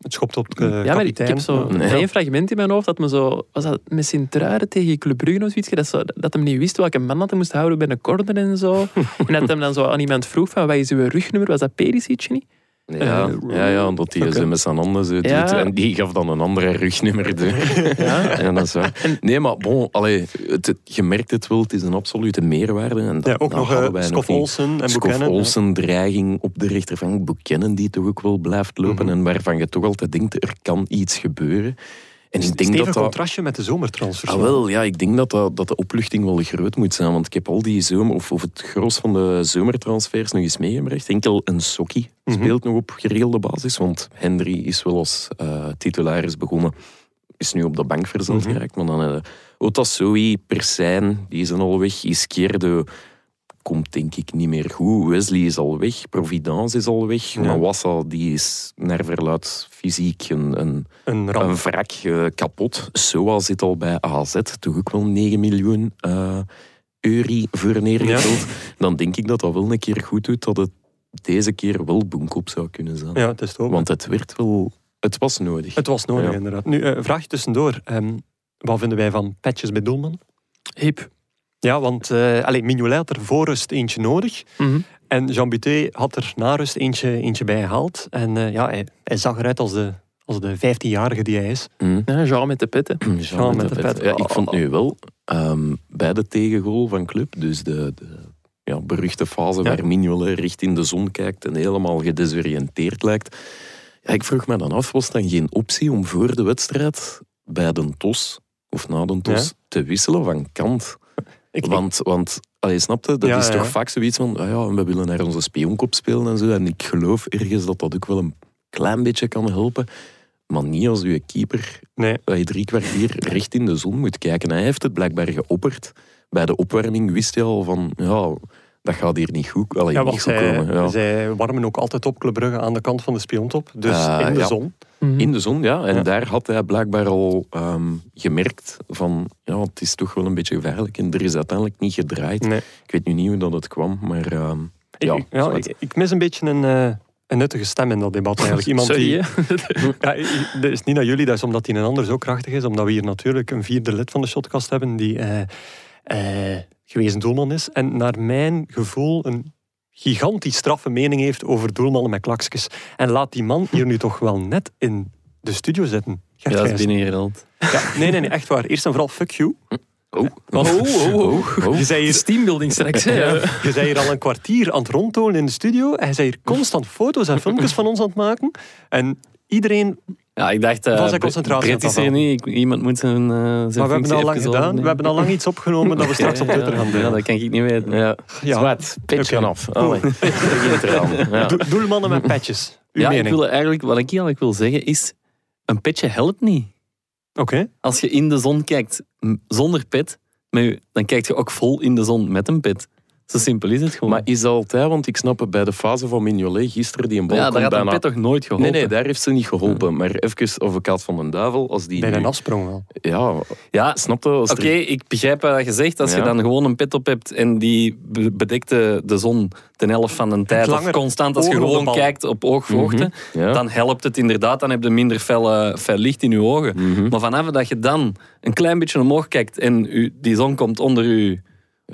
Het schopt op de Ja, maar ik kapitein. heb zo Nee. één fragment in mijn hoofd dat me zo... Was dat met Sint-Truiden tegen Club Brugge of zoiets? Dat, zo, dat hem niet wist welke man dat hij moest houden bij een corner en zo. en dat hem dan zo aan iemand vroeg van, wat is uw rugnummer? Was dat Perisic niet? Ja, Eh, ja, ja, dat hij oké. ze met zijn handen zo doet. Ja. En die gaf dan een andere rugnummer. door. ja, dat is waar. Nee, maar bon, allee, het, je merkt het wel, het is een absolute meerwaarde. En dat, Ja, ook nog uh, wij Scoff. Olsen en Scoff Buchanan. Olsen, dreiging op de rechtervang. Buchanan die toch ook wel blijft lopen. Mhm. En waarvan je toch altijd denkt, er kan iets gebeuren. En ik denk dat dat... contrastje met de zomertransfers. Ah, wel, ja, ik denk dat, dat, dat de opluchting wel groot moet zijn. Want ik heb al die zomer, of, of het gros van de zomertransfers nog eens meegebracht. Enkel een Sokkie Mhm. speelt nog op geregelde basis. Want Henry is wel als eh, titularis begonnen. Is nu op de bank verzeld Mhm. geraakt. Maar dan uh, Otasoui, Persijn, die zijn al weg. Izquierdo komt denk ik niet meer goed. Wesley is al weg. Providence is al weg. Ja. Mawassa, die is naar verluid fysiek een, een Een wrak eh, kapot. Soa zit al bij AZ, toch ook wel 9 miljoen eh euro voor neergeteld. Dan denk ik dat dat wel een keer goed doet dat het deze keer wel boenkop zou kunnen zijn. Ja, het is ook. Want het werd wel... Het was nodig. Het was nodig, Ja. inderdaad. Nu, eh, vraag je tussendoor. ehm, wat vinden wij van patches bij Doelman? Hip. Ja, want uh, allez, Mignolet had er voor rust eentje nodig. Mhm. En Jean Buté had er na rust eentje, eentje bij gehaald. En uh, ja, hij, hij, zag eruit als de, als de 15-jarige die hij is. Mm. Ja, Jean met de pet, hè. Jean Jean met met de de pet. pet. Ja, ik vond nu wel, um, bij de tegengoal van Club, dus de, de ja, beruchte fase Ja. waar Mignolet recht in de zon kijkt en helemaal gedesoriënteerd lijkt. Ja, ik vroeg me dan af, was dan geen optie om voor de wedstrijd bij de TOS of na de TOS Ja. te wisselen van kant? Ik, Want, want allee, snapte, dat Ja, is ja. toch vaak zoiets van, ah ja, we willen naar onze spionkop spelen en zo. En ik geloof ergens dat dat ook wel een klein beetje kan helpen. Maar niet als je keeper nee, dat je drie kwartier recht in de zon moet kijken. Hij heeft het blijkbaar geopperd. Bij de opwarming wist hij al van, ja, dat gaat hier niet goed, allee, ja, niet goed zij, komen. Ja. zij warmen ook altijd op Club Brugge aan de kant van de spiontop. Dus Eh, in de ja. Mhm. In de zon, ja. En Ja. daar had hij blijkbaar al ehm, gemerkt van, ja, het is toch wel een beetje gevaarlijk. En er is uiteindelijk niet gedraaid. Nee. Ik weet nu niet hoe dat het kwam, maar ehm, ja. ik, ja, ik, ik mis een beetje een, eh, een nuttige stem in dat debat eigenlijk. Iemand Sorry, die. Ja, dat is niet naar jullie, dat is omdat die een ander zo krachtig is. Omdat we hier natuurlijk een vierde lid van de shotcast hebben die eh, eh, gewezen doelman is en naar mijn gevoel een gigantisch straffe mening heeft over doelmannen met klaksjes. En laat die man hier nu toch wel net in de studio zitten. Gert Ja, dat is Gijssen. binnengereld. Ja, nee, nee, nee, echt waar. Eerst en vooral fuck you. Oh, Want Oh, oh, oh. je zei De hier teambuilding straks. hè. Je zei hier al een kwartier aan het rondtonen in de studio. En hij zei hier constant foto's en filmpjes van ons aan het maken. En iedereen... Ja, ik dacht, eh, Van zijn concentratie er niet. Ik- Iemand moet zijn, eh zijn Maar we hebben al lang gedaan. We hebben al lang iets opgenomen dat we straks op Twitter gaan doen. Ja, dat kan ik niet weten. Ja, Ja. zwart, petje af. Ja. Do- Doelmannen met petjes. Uw Ja, ik mening. wil eigenlijk, wat ik eigenlijk wil zeggen is, een petje helpt niet. Oké. Als je in de zon kijkt zonder pet, dan kijk je ook vol in de zon met een pet. Zo simpel is het gewoon. Maar is dat altijd, want ik snap het bij de fase van Mignolet gisteren, die een bal ja, daar had een bijna... pet toch nooit geholpen? Nee, nee, daar heeft ze niet geholpen. Maar even advocaat van de duivel, als die Bij nu- een afsprong wel. Ja, Ja, snap je? Als Oké, er- ik begrijp wat je zegt. Als je dan gewoon een pet op hebt en die be- bedekt de, zon ten helft van de tijd, of constant als je gewoon kijkt op ooghoogte, ja. dan helpt het inderdaad. Dan heb je minder fel, eh, fel licht in je ogen. Mhm. Maar vanaf dat je dan een klein beetje omhoog kijkt en u, die zon komt onder, u,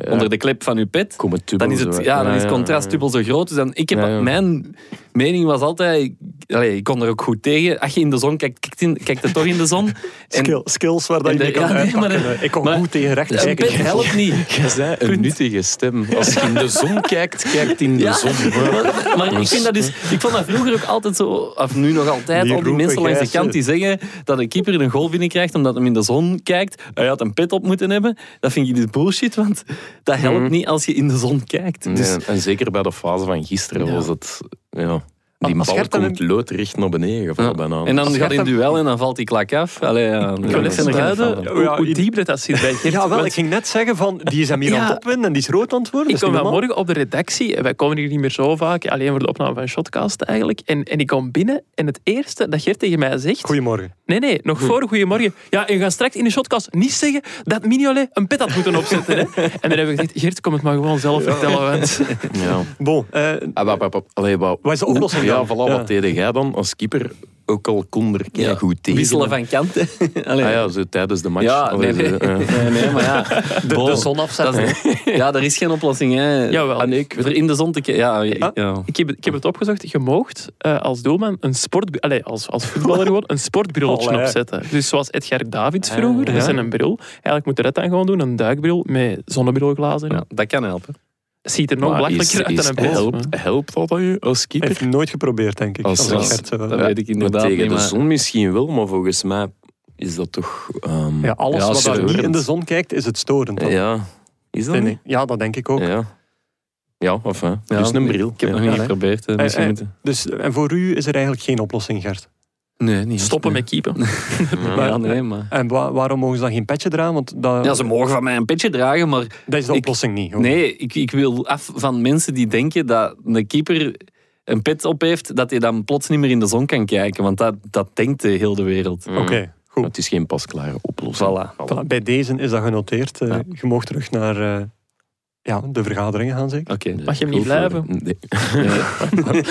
Ja. onder de klep van je pet, dan is het, ja, dan is het contrast dubbel zo groot. Dus dan, ik heb. Mijn mening was altijd, ik, allee, ik kon er ook goed tegen. Als je in de zon kijkt, kijkt, in, kijkt het toch in de zon. En Skill, skills waar dat je de- kan nee, maar- Ik kon maar- goed tegen recht kijken. pet helpt niet. Zei een nuttige stem. Als je in de zon kijkt, kijkt in de zon. Maar, maar ik, vind dat dus, ik vond dat vroeger ook altijd zo, of nu nog altijd, Die al die mensen langs de kant die zeggen dat een keeper een goal binnenkrijgt omdat hij in de zon kijkt. Hij had een pet op moeten hebben. Dat vind ik dus bullshit, want dat helpt niet als je in de zon kijkt. Nee, Dus, en zeker bij de fase van gisteren Ja. was het... Ja, die bal hem- komt loodrecht naar beneden gevallen ja. bijna. En dan gaat hij in duel en dan valt die klak af. Allee, ja, Ik wil even duiden hoe, diep dat, zit bij Gert. Ja, wel, ik ging net zeggen van, die is hem hier aan het opwinnen en die is rood aan het worden. Ik kom vanmorgen op de redactie. en Wij komen hier niet meer zo vaak. Alleen voor de opname van Shotcast eigenlijk. En, en ik kom binnen en het eerste dat Gert tegen mij zegt... Goedemorgen. Nee, nee, nog voor Goedemorgen. Ja, en we gaan straks in de Shotcast niet zeggen dat Mignolet een pet had moeten opzetten. Hè? En dan heb ik gezegd, Gert, kom het maar gewoon zelf vertellen. Want... Ja. Bon, wap. Allee. Wat is de oplossing Ja, voilà, wat deed jij dan als keeper? Ook al kon er Ja, goed tegen. Wisselen van kanten. Ah ja, zo tijdens de match. Ja, Allee, nee, nee. zo, ja. nee, nee, maar ja. de, de zon afzetten. dat ja, er is geen oplossing. Hè. Jawel. Ah, nee, ik- er in de zon te kijken. Ja, Ah. ja. Ik heb, ik heb het opgezocht. Je moogt eh, als doelman een sport... Allee, als, als voetballer gewoon een sportbrilletje opzetten. Dus zoals Edgar Davids vroeger. ja. Dat is een bril. Eigenlijk moet Red dan gewoon doen. Een duikbril met zonnebrilglazen. Ja, dat kan helpen. Ziet er nog belachelijker uit dan een pet. helpt, helpt dat je als keeper? Heeft nooit geprobeerd, denk ik. Als- Als, dat weet ik inderdaad tegen niet. de zon misschien wel, maar volgens mij is dat toch... ehm, ja, alles Ja, wat daar niet in de zon kijkt, is het storend. dan. ja. Is dat Nee. Ja, dat denk ik ook. Ja. Ja, of hè. Ja, dus een bril. Ik heb ja. nog niet geprobeerd. hè. Eh, eh, Dus, en voor u is er eigenlijk geen oplossing, Gert. Nee, niet. Stoppen nee. met keepen. Ja, nee, maar... En wa- waarom mogen ze dan geen petje dragen? Want dat, Ja, ze mogen van mij een petje dragen, maar dat is de ik- oplossing niet. hoor. nee, ik, ik wil af van mensen die denken dat een keeper een pet op heeft, dat hij dan plots niet meer in de zon kan kijken. Want dat, dat denkt de hele wereld. Mm. Oké, Maar goed. Het is geen pasklare oplossing. Voilà. Voilà, bij deze is dat genoteerd. Eh, Ja. Je mag terug naar eh, ja, de vergaderingen gaan, zeker. Oké. Mag je hem niet blijven? Nee.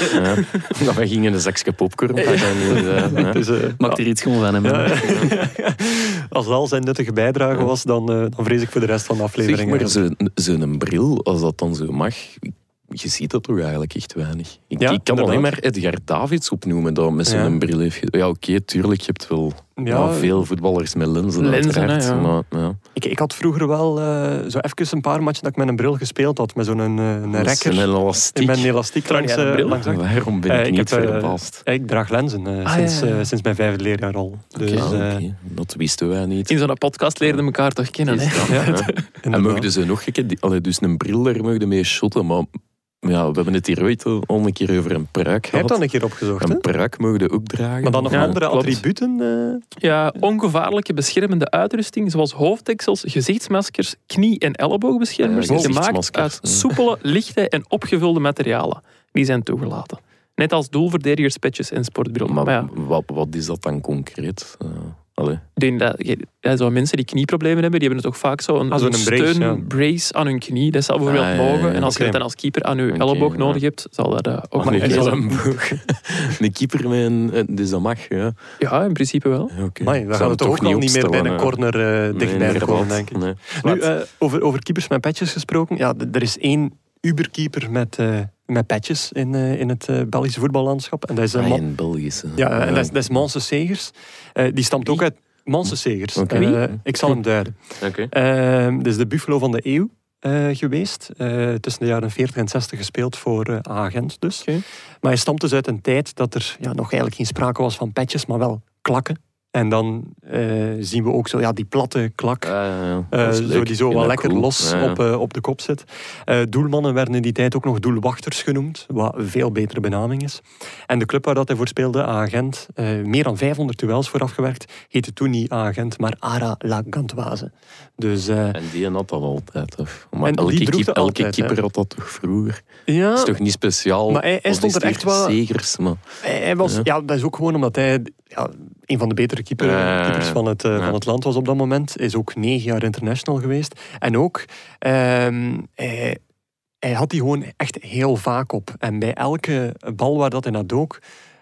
ja. Wij gingen een zakje popcorn pakken. Dus, eh. Dus, eh, Maak er iets gewoon van hem. Als dat al zijn nuttige bijdrage was, dan, eh, dan vrees ik voor de rest van de Zeg aflevering. maar, zo'n zo'n bril, als dat dan zo mag, je ziet dat toch eigenlijk echt weinig. Ik, Ja, ik kan alleen maar Edgar Davids opnoemen dat met zo'n Ja. bril heeft. Ja, oké, tuurlijk, je hebt wel Ja, veel voetballers met lenzen. Lenzen, uiteraard, hè, ja. maar, ja. ik, ik had vroeger wel eh, zo even een paar matchen dat ik met een bril gespeeld had. Met zo'n een, een Dat is rekker. Een elastiek. Met een elastiek langs, een eh, bril? langs. Waarom ben ik ik niet heb, verbaasd? Ik draag lenzen Ah, sinds, sinds mijn vijfde leerjaar al. Dus, oké. Dat wisten wij niet. In zo'n podcast leerden elkaar toch kennen. Hè? Ja. En mogen ze nog allee, dus een bril daar mogen mee shotten, maar ja, we hebben het hier ooit al een keer over een pruik Jij hebt gehad. dat een keer opgezocht, hè? Een pruik mogen je ook dragen. Maar dan nog Ja, andere klopt. attributen? eh? Ja, ongevaarlijke beschermende uitrusting zoals hoofddeksels, gezichtsmaskers, knie- en elleboogbeschermers, Ja, gemaakt uit soepele, lichte en opgevulde materialen. Die zijn toegelaten. Net als doelverdedigers, petjes en sportbrillen. Maar Maar ja, wat, wat is dat dan concreet? Eh, Allee. Ik denk dat ja, zo mensen die knieproblemen hebben, die hebben het toch vaak zo een, Ah, een brace, steun ja. brace aan hun knie. Dat zou bijvoorbeeld Ah, ja, ja, ja. mogen. En als Oké. je het dan als keeper aan je elleboog ja. nodig hebt, zal dat eh, ook Maar dat- een boog. Een keeper met een... een- Dus dat mag, ja. Ja, in principe wel. Oké. Amai, zou gaan we het toch ook al niet meer bij een corner eh Nee, dichtbij inderdaad. komen, denk ik. Nee. Nu, eh, over, over keepers met petjes gesproken. Ja, er is één Uberkeeper met, eh, met petjes in, eh, in het eh, Belgische voetballandschap. En dat is, een Ah, man- in Belgische. ja, en dat is, dat is Manse Segers. Eh, die stamt ook uit Manse Segers. Oké. Eh, Wie? ik zal hem duiden. Oké. Eh, dat is de Buffalo van de eeuw eh, geweest. Eh, tussen de jaren 40 en 60 gespeeld voor eh Agent dus. Oké. Maar hij stamt dus uit een tijd dat er ja, nog eigenlijk geen sprake was van petjes, maar wel klakken. En dan eh, zien we ook zo ja, die platte klak. Ja, is zo, die zo wel lekker cool. los Ja, ja. Op, eh, op de kop zit. Doelmannen werden in die tijd ook nog doelwachters genoemd, wat een veel betere benaming is. En de club waar dat hij voor speelde, Agent, meer dan 500 duels voor afgewerkt, heette toen niet Agent, maar Ara La Gantoise. Dus En die had dat altijd. Of, maar die elke, droeg keep- dat elke altijd, keeper hè? had dat toch vroeger? ja, Dat is toch niet speciaal? Maar hij- hij stond er echt wel- Zegers, maar... hij hij was, Ja. ja, dat is ook gewoon omdat hij ja, een van de betere keeper, Ja. keepers van het, eh, Ja. van het land was op dat moment. Is ook negen jaar international geweest. En ook, ehm, hij, hij had die gewoon echt heel vaak op. En bij elke bal waar dat hij naar dook,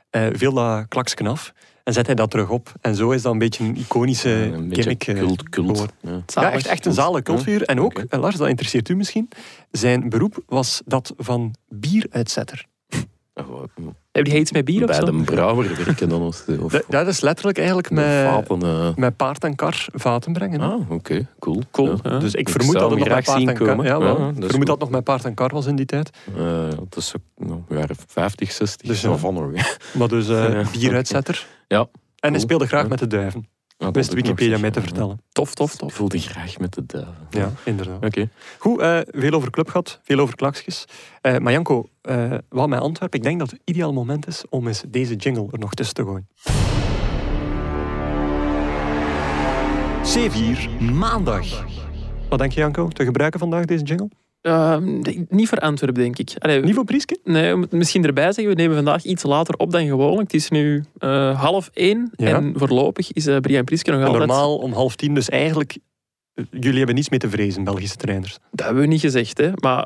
eh, viel dat klaksken af. En zet hij dat terug op. En zo is dat een beetje een iconische een beetje gimmick. eh, cult. Ja. Ja, Zalig. echt, echt een zalige cultfiguur. En ook, eh, Lars, dat interesseert u misschien, zijn beroep was dat van bieruitzetter. Oh, Heb je iets met bier of Bij zo? de brouwer werken dan? Of, of Dat, dat is letterlijk eigenlijk met met, vaten, eh. met paard en kar vaten brengen. Ah, oké, cool. Cool. Ja. Dus ik Ik vermoed dat het hem nog met paard zien en kar... komen. Ja, wel. Vermoed dat het nog met paard en kar was in die tijd. Eh, dat is ook nog jaren 50, 60. Dus ja. van Maar dus eh Ja, bieruitzetter. Ja, En hij speelde graag Ja. met de duiven. Wist heb ik nog Wikipedia mij te ja. vertellen. Tof, tof, Ik tof. voelde graag met de duiven. Ja, inderdaad. Oké. Goed, eh, veel over club gehad, veel over klaksjes. Eh, maar Janko, eh wat met Antwerpen, ik denk dat het het ideaal moment is om eens deze jingle er nog tussen te gooien. C4 maandag. Wat denk je, Janko, te gebruiken vandaag deze jingle? Ehm, niet voor Antwerpen, denk ik. Allee, Niet voor Prieske? Nee, misschien erbij zeggen, we nemen vandaag iets later op dan gewoonlijk. Het is nu eh, half één Ja. en voorlopig is uh, Brian Prieske nog altijd... Normaal om half tien, dus eigenlijk, eh, jullie hebben niets mee te vrezen, Belgische trainers. Dat hebben we niet gezegd, hè. Maar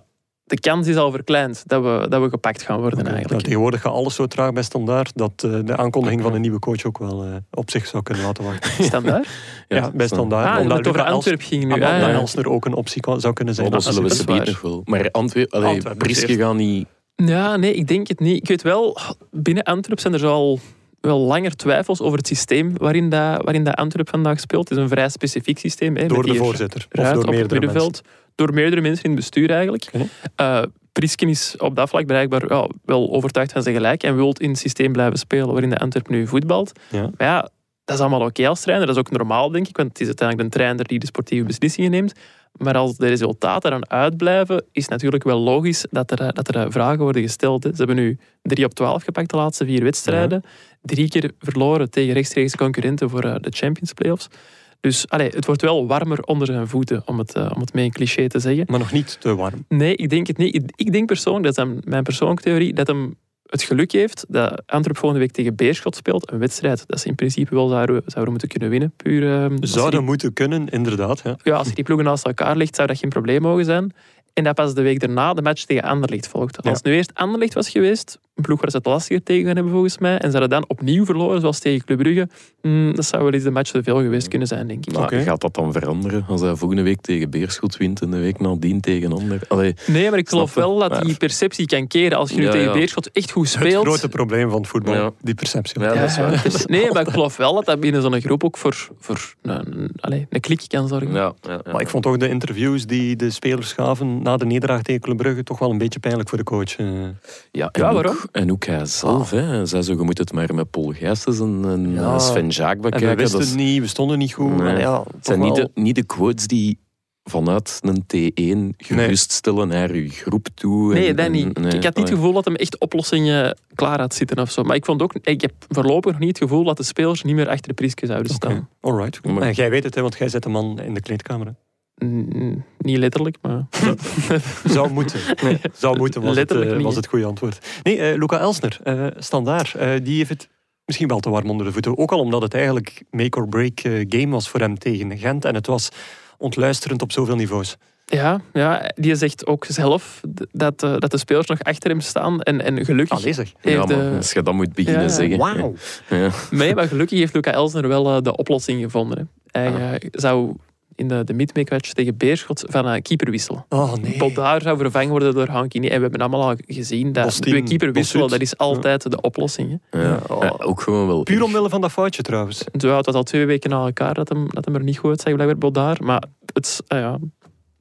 de kans is al verkleind dat we, dat we gepakt gaan worden Nou, eigenlijk. tegenwoordig gaat alles zo traag bij standaard dat eh, de aankondiging van een nieuwe coach ook wel eh, op zich zou kunnen laten wachten. Standaard? Ja, bij standaard. Ah, omdat het over Antwerpen ging nu. Ah, ja. Elsner ook een optie zou kunnen zijn. Oh, dat zullen we ze nog wel. Maar allee, Antwerpen Priske gaan niet... Ja, nee, ik denk het niet. Ik weet wel, binnen Antwerpen zijn er zo al wel langer twijfels over het systeem waarin, dat, waarin dat Antwerpen vandaag speelt. Het is een vrij specifiek systeem. Hè, Door de voorzitter. Of door op het meerdere. Door meerdere mensen in het bestuur eigenlijk. Oké. Eh, Prisken is op dat vlak blijkbaar ja, wel overtuigd van zijn gelijk en wil in het systeem blijven spelen waarin de Antwerpen nu voetbalt. Ja. Maar ja, dat is allemaal oké als trainer. Dat is ook normaal, denk ik, want het is uiteindelijk de trainer die de sportieve beslissingen neemt. Maar als de resultaten dan uitblijven, is natuurlijk wel logisch dat er, dat er vragen worden gesteld. hè. Ze hebben nu 3 op 12 gepakt de laatste vier wedstrijden. Drie keer verloren tegen rechtstreekse concurrenten voor eh, de Champions Playoffs. Dus allee, het wordt wel warmer onder zijn voeten, om het, eh, om het met een cliché te zeggen. Maar nog niet te warm. Nee, ik denk het niet. Ik- Ik denk persoonlijk, dat is mijn persoonlijke theorie, dat hem het geluk heeft dat Antwerp volgende week tegen Beerschot speelt. Een wedstrijd dat ze in principe wel zouden, zouden moeten kunnen winnen. Puur, als Zouden die- moeten kunnen, inderdaad. Ja. ja, als je die ploegen naast elkaar ligt, zou dat geen probleem mogen zijn. En dat pas de week daarna de match tegen Anderlecht volgt. Als Ja. het nu eerst Anderlecht was geweest, een ploeg waar ze het lastiger tegen gaan hebben volgens mij, en ze hadden dan opnieuw verloren, zoals tegen Club Brugge, mm, dat zou wel eens de match te veel geweest kunnen zijn, denk ik. Maar Oké. gaat dat dan veranderen als hij volgende week tegen Beerschot wint en de week nadien tegen ander? Allee, Nee, maar ik geloof wel dat die perceptie kan keren. Als je nu Ja, tegen ja. Beerschot echt goed Het speelt... grote probleem van het voetbal, Ja. die perceptie. Ja, dat is waar. Nee, maar ik geloof wel dat dat binnen zo'n groep ook voor, voor een, een, allee, een klik kan zorgen. ja, ja, ja. Maar ik vond toch de interviews die de spelers gaven na de nederlaag tegen Club Brugge toch wel een beetje pijnlijk voor de coach. eh. Ja, en Ja, waarom? En ook hij zelf. Hè. Hij zei zo, je moet het maar met Paul Gijsens en, en Ja. Sven Jaak En we bekijken. wisten Dat is- niet, we stonden niet goed. Nee. Ja, het zijn niet de, niet de quotes die vanuit een T1 geruststellen naar je groep toe. Nee, en- dat en- niet. nee, ik had niet het gevoel dat hem echt oplossingen klaar had zitten of zo. Maar ik vond ook, ik heb voorlopig nog niet het gevoel dat de spelers niet meer achter de Priske zouden staan. Alright. Maar- En jij weet het, hè, want jij zet de man in de kleedkamer. hè. Niet letterlijk, maar... Zou moeten. Zou moeten, was, het, Letterlijk eh, was het goede antwoord. Nee, eh, Luca Elsner, eh standaard. eh, die heeft het misschien wel te warm onder de voeten. Ook al omdat het eigenlijk make-or-break eh, game was voor hem tegen Gent. En het was ontluisterend op zoveel niveaus. Ja, ja, die zegt ook zelf dat, eh, dat de spelers nog achter hem staan. En, en gelukkig Allee zeg. heeft Ja, maar als je dat moet beginnen Ja. zeggen. Wauw. Ja. Nee, maar gelukkig heeft Luca Elsner wel de oplossing gevonden. Hè. Hij eh, zou in de, de midweek-match tegen Beerschot van uh, keeper wisselen. Oh nee. Bodaar zou vervangen worden door Hankini. En we hebben allemaal al gezien dat twee keeper wisselen, dat is altijd de oplossing. Hè. Ja. oh. Ja, ook gewoon wel. Puur omwille van dat foutje trouwens. Dat al twee weken na elkaar dat hem, dat hem er niet goed uitzag, blijkbaar Bodaar. Maar het, ah ja,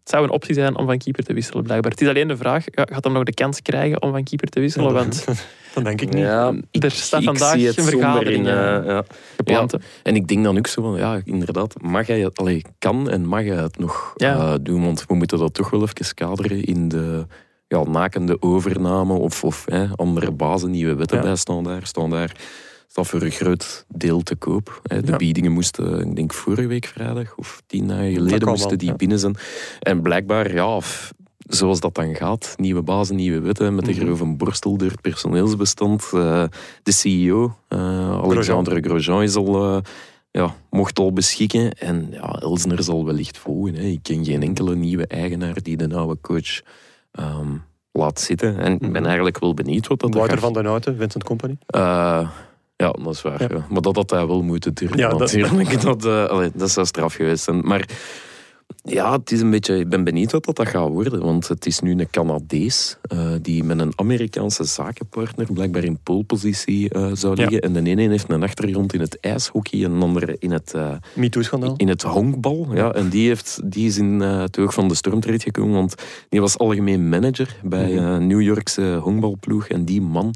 het zou een optie zijn om van keeper te wisselen, blijkbaar. Het is alleen de vraag, gaat hem nog de kans krijgen om van keeper te wisselen? Want Dat denk ik niet. Ja, er staat ik vandaag zie het een vergadering in, eh, ja. gepland. En ik denk dan ook zo van, ja, inderdaad, mag hij het, allee, kan en mag hij het nog Ja. eh, doen? Want we moeten dat toch wel even kaderen in de ja, nakende overname of, of hè, andere bazen, nieuwe wetten Ja. bij Standaard. Standaard staat voor een groot deel te koop. Hè. De Ja. biedingen moesten, ik denk vorige week vrijdag of tien dagen geleden, moesten wel, die ja. binnen zijn. En blijkbaar, ja, zoals dat dan gaat, nieuwe bazen, nieuwe wetten, met de Mhm. grove borstel door het personeelsbestand. eh, de CEO, eh, Alexandre Grosjean, is al... eh, ja, mocht al beschikken. En ja, Elsner zal wellicht volgen. Hè. Ik ken geen enkele nieuwe eigenaar die de oude coach ehm, laat zitten. En ik ben Mhm. eigenlijk wel benieuwd wat dat Wouter gaat- van den Houten, Vincent Company. Ja, dat is waar. Ja. ja. Maar dat had hij wel moeten durven. Ja, dat- natuurlijk. Dat, eh, allee, dat zou straf geweest zijn. Maar ja, het is een beetje, ik ben benieuwd wat dat, gaat worden. Want het is nu een Canadees eh, die met een Amerikaanse zakenpartner blijkbaar in polepositie eh zou Ja. liggen. En de ene heeft een achtergrond in het ijshockey en de andere in het, MeToo-schandaal. in het honkbal. Ja, en die, heeft, die is in het oog van de storm terechtgekomen. Want die was algemeen manager bij Mhm. eh New Yorkse honkbalploeg. En die man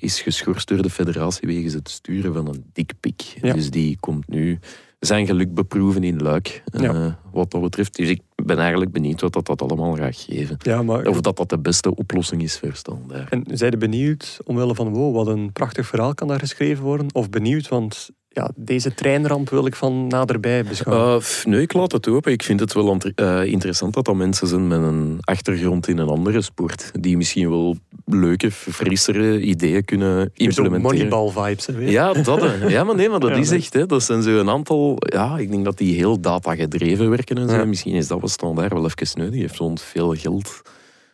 is geschorst door de federatie wegens het sturen van een dikpik. Ja. Dus die komt nu zijn geluk beproeven in Luik. eh. Wat dat betreft. Dus ik ben eigenlijk benieuwd wat dat, dat allemaal gaat geven. Ja, maar... Of dat dat de beste oplossing is Standaard. En zijde benieuwd, omwille van wow, wat een prachtig verhaal kan daar geschreven worden? Of benieuwd, want ja, deze treinramp wil ik van naderbij beschouwen. Uh, nee, ik laat het open. Ik vind het wel eh, interessant dat dat mensen zijn met een achtergrond in een andere sport. Die misschien wel leuke, frissere ideeën kunnen implementeren. moneyball-vibes. Ja, dat. hè. Ja, maar nee, maar dat is echt. Hè. Dat zijn zo een aantal... Ja, ik denk dat die heel data-gedreven werken en zo. Ja. Misschien is dat wat standaard wel even nodig heeft. Want veel geld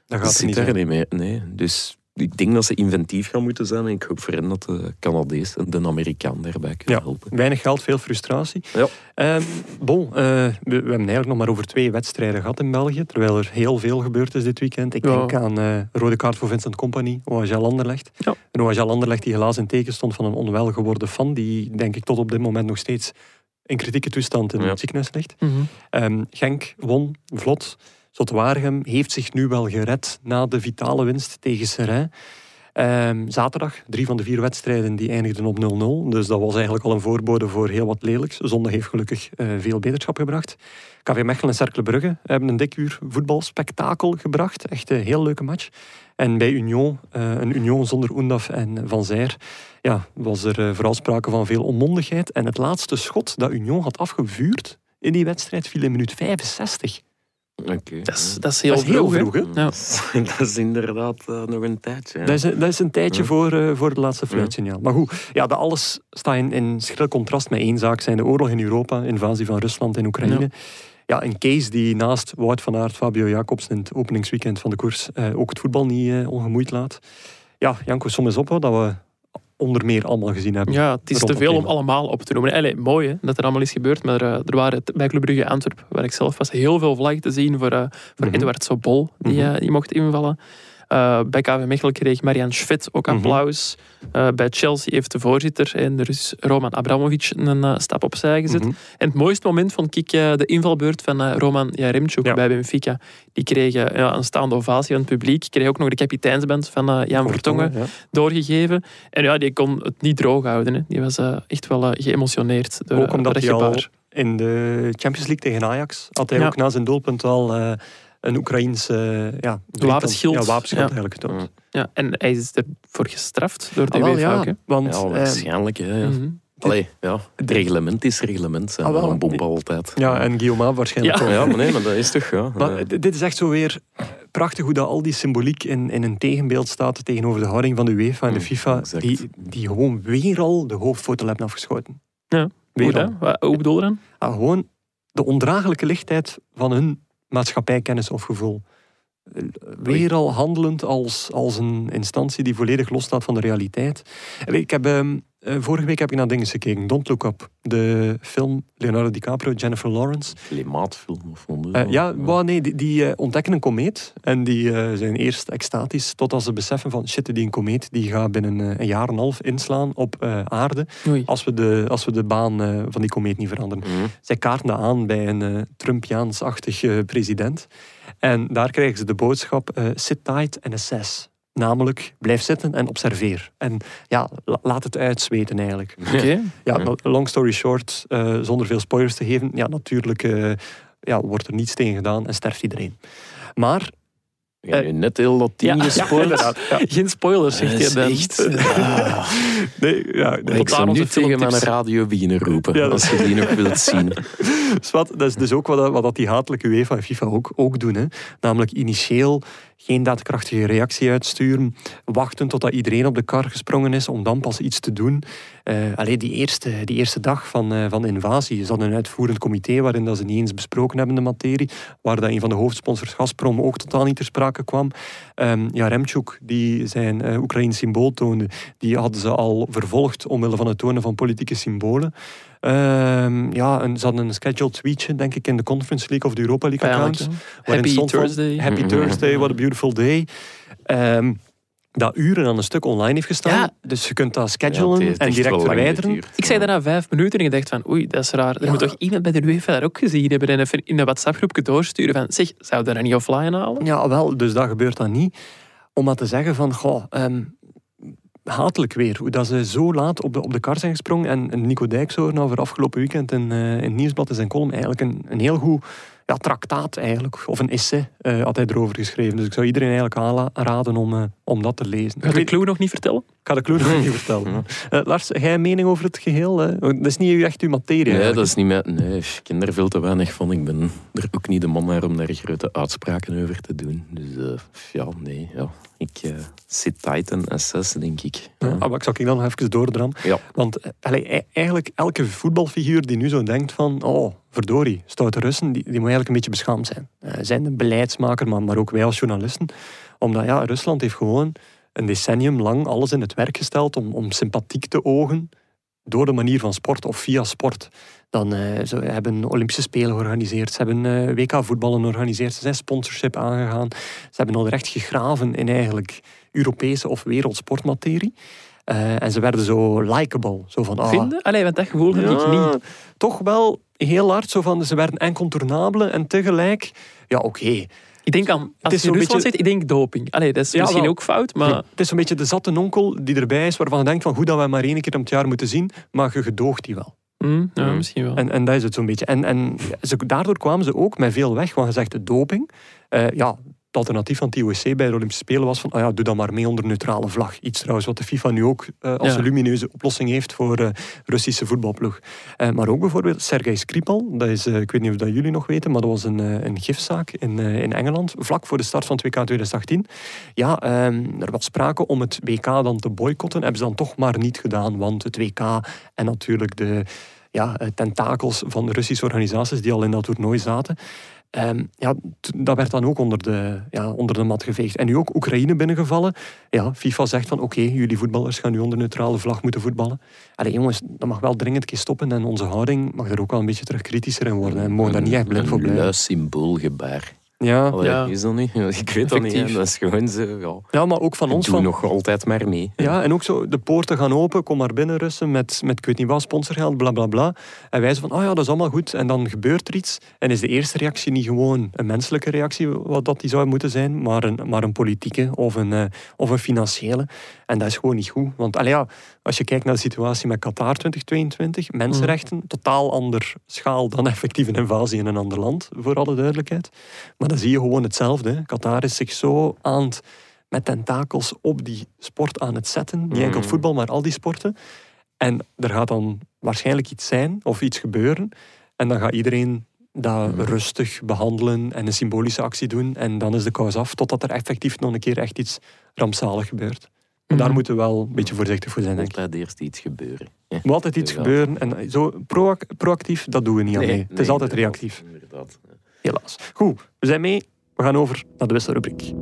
dat gaat zit niet daar niet mee. Nee, dus... Ik denk dat ze inventief gaan moeten zijn. En ik hoop voor hen dat de Canadees en de Amerikaan daarbij kunnen Ja. helpen. Weinig geld, veel frustratie. Ja. Ehm, bon, eh, we, we hebben eigenlijk nog maar over twee wedstrijden gehad in België. Terwijl er heel veel gebeurd is dit weekend. Ik Ja. denk aan eh rode kaart voor Vincent Company, OHL Anderlecht. Ja. OHL Anderlecht die helaas in teken stond van een onwel geworden fan. Die denk ik tot op dit moment nog steeds in kritieke toestand in het ziekenhuis ligt. Mhm. Ehm, Genk won vlot. Zotwaregem heeft zich nu wel gered na de vitale winst tegen Serrain. Ehm, zaterdag, drie van de vier wedstrijden die eindigden op 0-0. Dus dat was eigenlijk al een voorbode voor heel wat lelijks. Zondag heeft gelukkig eh, veel beterschap gebracht. KV Mechelen en Cercle Brugge hebben een dik uur voetbalspektakel gebracht. Echt een heel leuke match. En bij Union, eh, een Union zonder Oendaf en Van Zijr, ja, was er eh, vooral sprake van veel onmondigheid. En het laatste schot dat Union had afgevuurd in die wedstrijd viel in minuut 65. Oké. Dat, is, dat is heel Dat is vroeg. hè. vroeg, hè? Ja. Dat is inderdaad nog een tijdje. Dat, is, een- dat is een tijdje Ja. voor, eh, voor het laatste fluitsignaal. Maar goed, ja, dat alles staat in, in schril contrast met één zaak. Zijn de oorlog in Europa, invasie van Rusland en Oekraïne. Ja. een case die naast Wout van Aert, Fabio Jacobs in het openingsweekend van de koers eh, ook het voetbal niet eh, ongemoeid laat. Ja, Janko, som eens op wat dat we onder meer allemaal gezien hebben. Ja, het is te veel om allemaal op te noemen. Allee, mooi hè, dat er allemaal is gebeurd, maar eh, er waren bij Club Brugge Antwerpen, waar ik zelf was, heel veel vlaggen te zien voor, eh voor Mhm. Eduard Sobol, die, Mhm. eh, die mocht invallen. Eh, bij KV Mechelen kreeg Marian Schvet ook Mhm. applaus. Eh, bij Chelsea heeft de voorzitter en de Rus Roman Abramovic een eh, stap opzij gezet. Mhm. En het mooiste moment vond ik de invalbeurt van Roman Jaremchuk Ja. bij Benfica. Die kreeg ja, een staande ovatie van het publiek. Kreeg ook nog de kapiteinsband van Jan Vertongen ja. doorgegeven. En ja, die kon het niet droog houden. Hè. Die was echt wel geëmotioneerd door, Ook omdat dat al in de Champions League tegen Ajax had hij ook na zijn doelpunt al een Oekraïns eh ja, Wapenschild. Ja, wapenschild Ja. eigenlijk getoond. Ja, en hij is ervoor gestraft door de Ah, UEFA ja. Hè. want Ja, eh, waarschijnlijk. Hè, ja. Allee, ja. Het reglement is reglement. Zijn Ah, wel. een bompa altijd. ja, en Guillaume waarschijnlijk Ja. ook. Ja, maar nee, maar dat is toch... Ja. Maar d- dit is echt zo weer prachtig hoe dat al die symboliek in, in een tegenbeeld staat tegenover de houding van de UEFA en de Mm, FIFA, exact. die, die gewoon weer al de hoofdfoto hebben afgeschoten. Ja. Weer Goed, al. hè? Wat- Hoe bedoel je dan? Ah, gewoon de ondraaglijke lichtheid van hun maatschappijkennis of gevoel. Weer al handelend als, als een instantie die volledig losstaat van de realiteit. Ik heb, ehm, eh, vorige week heb ik naar dingen gekeken. Don't Look Up. De film Leonardo DiCaprio, Jennifer Lawrence. Klimaatfilm of vonden Eh, ja, wel, nee, die, die eh, ontdekken een komeet. En die eh, zijn eerst extatisch totdat ze beseffen van shit, die een komeet die gaat binnen eh, een jaar en een half inslaan op eh, aarde. Oei. Als we de, als we de baan eh, van die komeet niet veranderen. Mhm. Zij kaarten dat aan bij een eh, Trumpiaans-achtig eh, president. En daar krijgen ze de boodschap: eh, sit tight and assess. Namelijk, blijf zitten en observeer. En ja, la- laat het uitzweten eigenlijk. Oké. Ja, long story short, eh, zonder veel spoilers te geven, ja, natuurlijk eh, ja, wordt er niets tegen gedaan en sterft iedereen. Maar... Nu net heel dat team Ja. Geen spoilers, zegt is dan. echt... Ah. Nee, ja, nee. Ik zou nu onze tegen mijn radio beginnen roepen, als je die nog wilt zien. Dat is dus ook wat, wat dat die hatelijke UEFA en FIFA ook, ook doen. Hè. Namelijk initieel geen daadkrachtige reactie uitsturen. Wachten totdat iedereen op de kar gesprongen is om dan pas iets te doen. Eh allee, die, eerste, die eerste dag van, eh, van invasie is dat een uitvoerend comité waarin dat ze niet eens besproken hebben de materie. Waar dat een van de hoofdsponsors Gazprom ook totaal niet ter sprake kwam. Ehm ja, Remchuk, die zijn Oekraïns symbool toonde, die hadden ze al vervolgd omwille van het tonen van politieke symbolen. Ehm, ja, en ze hadden een scheduled tweetje, denk ik, in de Conference League of de Europa League hè? waarin Happy stond van, Thursday. Happy Mhm. Thursday, what a beautiful day. Ehm, dat uren aan een stuk online heeft gestaan. Ja. Dus je kunt dat Ja, schedulen en direct verwijderen. Ik zei daarna vijf minuten en ik dacht van oei, dat is raar. Er Ja. moet toch iemand bij de UEFA dat ook gezien hebben en even in een WhatsApp-groepje doorsturen van zeg, zou dat dan niet offline halen? Ja, wel, dus dat gebeurt dan niet. Om maar te zeggen van, goh, ehm, hatelijk weer. Hoe dat ze zo laat op de, op de kar zijn gesprongen. En, en Nico Dijkshoorn over afgelopen weekend in, eh, in Nieuwsblad zijn column eigenlijk een, een heel goed ja, traktaat eigenlijk, of een essay eh, had hij erover geschreven. Dus ik zou iedereen eigenlijk aanraden om, eh, om dat te lezen. Ga Ik, de clue nog niet vertellen? ik ga de clue nog niet vertellen. Eh, Lars, jij een mening over het geheel? eh? Dat is niet echt uw materie Nee, eigenlijk. dat is niet meer. Nee, ik ken er veel te weinig van. Ik ben er ook niet de man naar om daar grote uitspraken over te doen. Dus eh, ja, nee. Ja. Ik zit tight en SS, denk ik. Ja, Ja. ah, maar ik zal ik dan nog even doordram. Ja. Want allee, e- eigenlijk elke voetbalfiguur die nu zo denkt van... Oh, verdorie, stoute Russen, die, die moet eigenlijk een beetje beschaamd zijn. Eh, zijn de beleidsmaker, maar, maar ook wij als journalisten. Omdat ja, Rusland heeft gewoon een decennium lang alles in het werk gesteld om, om sympathiek te ogen door de manier van sport of via sport. Dan eh, ze hebben Olympische Spelen georganiseerd, ze hebben eh, WK voetballen georganiseerd, ze zijn sponsorship aangegaan. Ze hebben al recht gegraven in eigenlijk Europese of wereldsportmaterie. En ze werden zo likable. Zo van, ah, Vinden? Allee, want dat gevoel heb ik niet. Toch wel heel hard zo van, ze werden incontournabele en tegelijk, ja oké. Ik denk aan, als je in Rusland beetje- zit, ik denk doping. Allee, dat is Ja, misschien wel. ook fout, maar... Het is een beetje de zatte onkel die erbij is, waarvan je denkt van goed dat we hem maar één keer om het jaar moeten zien, maar je gedoogt die wel. Hm, ja, Mhm. misschien wel. En, en dat is het zo'n beetje. En, en ze, daardoor kwamen ze ook met veel weg, want je zegt doping. Eh, ja, het alternatief van het IOC bij de Olympische Spelen was van, oh ja, doe dat maar mee onder neutrale vlag. Iets trouwens wat de FIFA nu ook eh, als Ja. een lumineuze oplossing heeft voor eh Russische voetbalploeg. Eh, maar ook bijvoorbeeld Sergei Skripal, dat is, ik weet niet of dat jullie nog weten, maar dat was een, een gifzaak in, in Engeland, vlak voor de start van het WK 2018. Ja, ehm, er was sprake om het WK dan te boycotten, hebben ze dan toch maar niet gedaan, want het WK en natuurlijk de ja, tentakels van Russische organisaties die al in dat toernooi zaten. Ehm, ja, dat werd dan ook onder de, ja, onder de mat geveegd. En nu ook Oekraïne binnengevallen. Ja, FIFA zegt van oké, jullie voetballers gaan nu onder neutrale vlag moeten voetballen. Allee jongens, dat mag wel dringend een keer stoppen en onze houding mag er ook wel een beetje terug kritischer in worden. En we mogen daar niet echt blind voor Een blijven. luis symboolgebaar. Ja, Allee, Ja. Is dat niet? Ik weet dat niet. hè. Dat is gewoon zo. Ja. ja maar ook van ons. Doe Van, nog altijd maar mee. Ja, en ook zo, de poorten gaan open, kom maar binnen Russen met, met ik weet niet wat, sponsorgeld, bla bla bla. En wij van, oh ja, dat is allemaal goed. En dan gebeurt er iets. En is de eerste reactie niet gewoon een menselijke reactie, wat dat die zou moeten zijn, maar een, maar een politieke of een, eh, of een financiële. En dat is gewoon niet goed. Want allee, ja, als je kijkt naar de situatie met Qatar 2022, mensenrechten, totaal ander schaal dan effectief een invasie in een ander land, voor alle duidelijkheid. Maar dan zie je gewoon hetzelfde. Hè. Qatar is zich zo aan het met tentakels op die sport aan het zetten. Niet enkel het voetbal, maar al die sporten. En er gaat dan waarschijnlijk iets zijn of iets gebeuren. En dan gaat iedereen dat rustig behandelen en een symbolische actie doen. En dan is de kous af, totdat er effectief nog een keer echt iets rampzalig gebeurt. Maar daar Mhm. moeten we wel een beetje voorzichtig voor zijn, denk ik. Altijd eerst iets gebeuren. Er moet altijd iets gebeuren. En zo proac- proactief, dat doen we niet aan mee. Het is nee, altijd reactief. Inderdaad. Ja. Helaas. Goed, we zijn mee. We gaan over naar de wisselrubriek.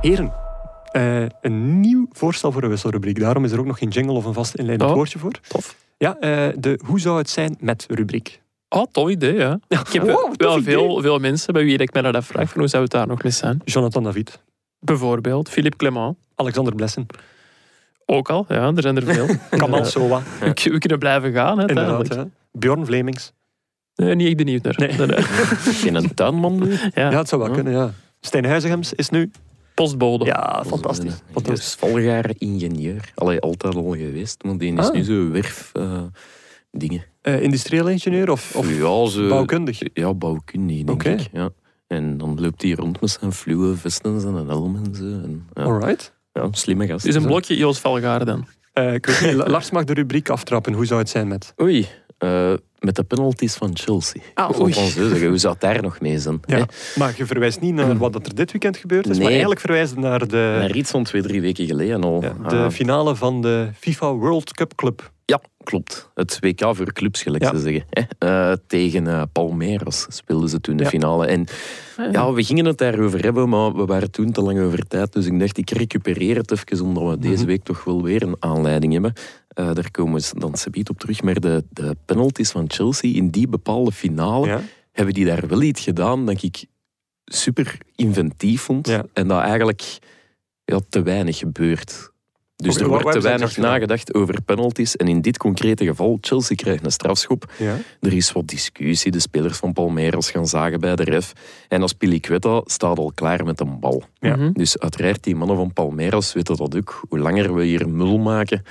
Heren, eh, een nieuw voorstel voor een wisselrubriek. Daarom is er ook nog geen jingle of een vast inleidend Oh, woordje voor. Tof. Ja, eh, de hoe zou het zijn met rubriek. Oh, tof idee, ja. Ik heb Wow, wel veel, veel mensen bij wie ik mij naar dat vraag van hoe zou het daar nog mee zijn. Jonathan David, Bijvoorbeeld Philippe Clement. Alexander Blessen, Ook al, ja, er zijn er veel. Kamal Eh, Sowa, we, we kunnen blijven gaan, hè, inderdaad. Ja. Bjorn Vlemings. Nee, niet echt benieuwd naar. Nee. Nee, nee. Geen tuinman nu? Ja. Ja, het zou wel Ja. kunnen, ja. Stijn Huizegems is nu... Postbode. Ja, fantastisch. Een fantastisch. Volgaar ingenieur. Allee, altijd al geweest, maar die is Ah. nu zo werf eh, dingen. Eh, industrieel ingenieur of, of ja, bouwkundig? Ja, bouwkundig, denk Oké. ik. Ja. En dan loopt hij rond met zijn fluwe vesten en een helm en zo. En, ja, Alright. ja, slimme gast. Is een blokje Joost Velgaarden dan. Eh, ik Lars mag de rubriek aftrappen. Hoe zou het zijn met... Oei, eh, met de penalties van Chelsea. Ah, zeggen. Hoe zou het daar nog mee zijn? Ja. hè? Maar je verwijst niet naar wat dat er dit weekend gebeurd is, maar Nee. eigenlijk verwijst je naar de, Naar iets van twee, drie weken geleden al. ja, de Ah, finale van de FIFA World Cup Club. Ja, klopt. Het WK voor clubs, gelijk Ja. ze zeggen. hè. Eh, tegen eh, Palmeiras speelden ze toen de Ja. finale. En Ah, ja, we gingen het daarover hebben, maar we waren toen te lang over tijd. Dus ik dacht, ik recupereer het even, omdat we deze Mhm. week toch wel weer een aanleiding hebben. Eh, daar komen we dan subiet op terug. Maar de, de penalties van Chelsea in die bepaalde finale, Ja. hebben die daar wel iets gedaan dat ik super inventief vond. Ja. En dat eigenlijk ja, te weinig gebeurt. Dus er wordt te weinig nagedacht over penalties. En in dit concrete geval, Chelsea krijgt een strafschop. Ja. Er is wat discussie. De spelers van Palmeiras gaan zagen bij de ref. En als Piliqueta staat al klaar met een bal. Ja. Dus uiteraard, die mannen van Palmeiras weten dat ook. Hoe langer we hier mul maken,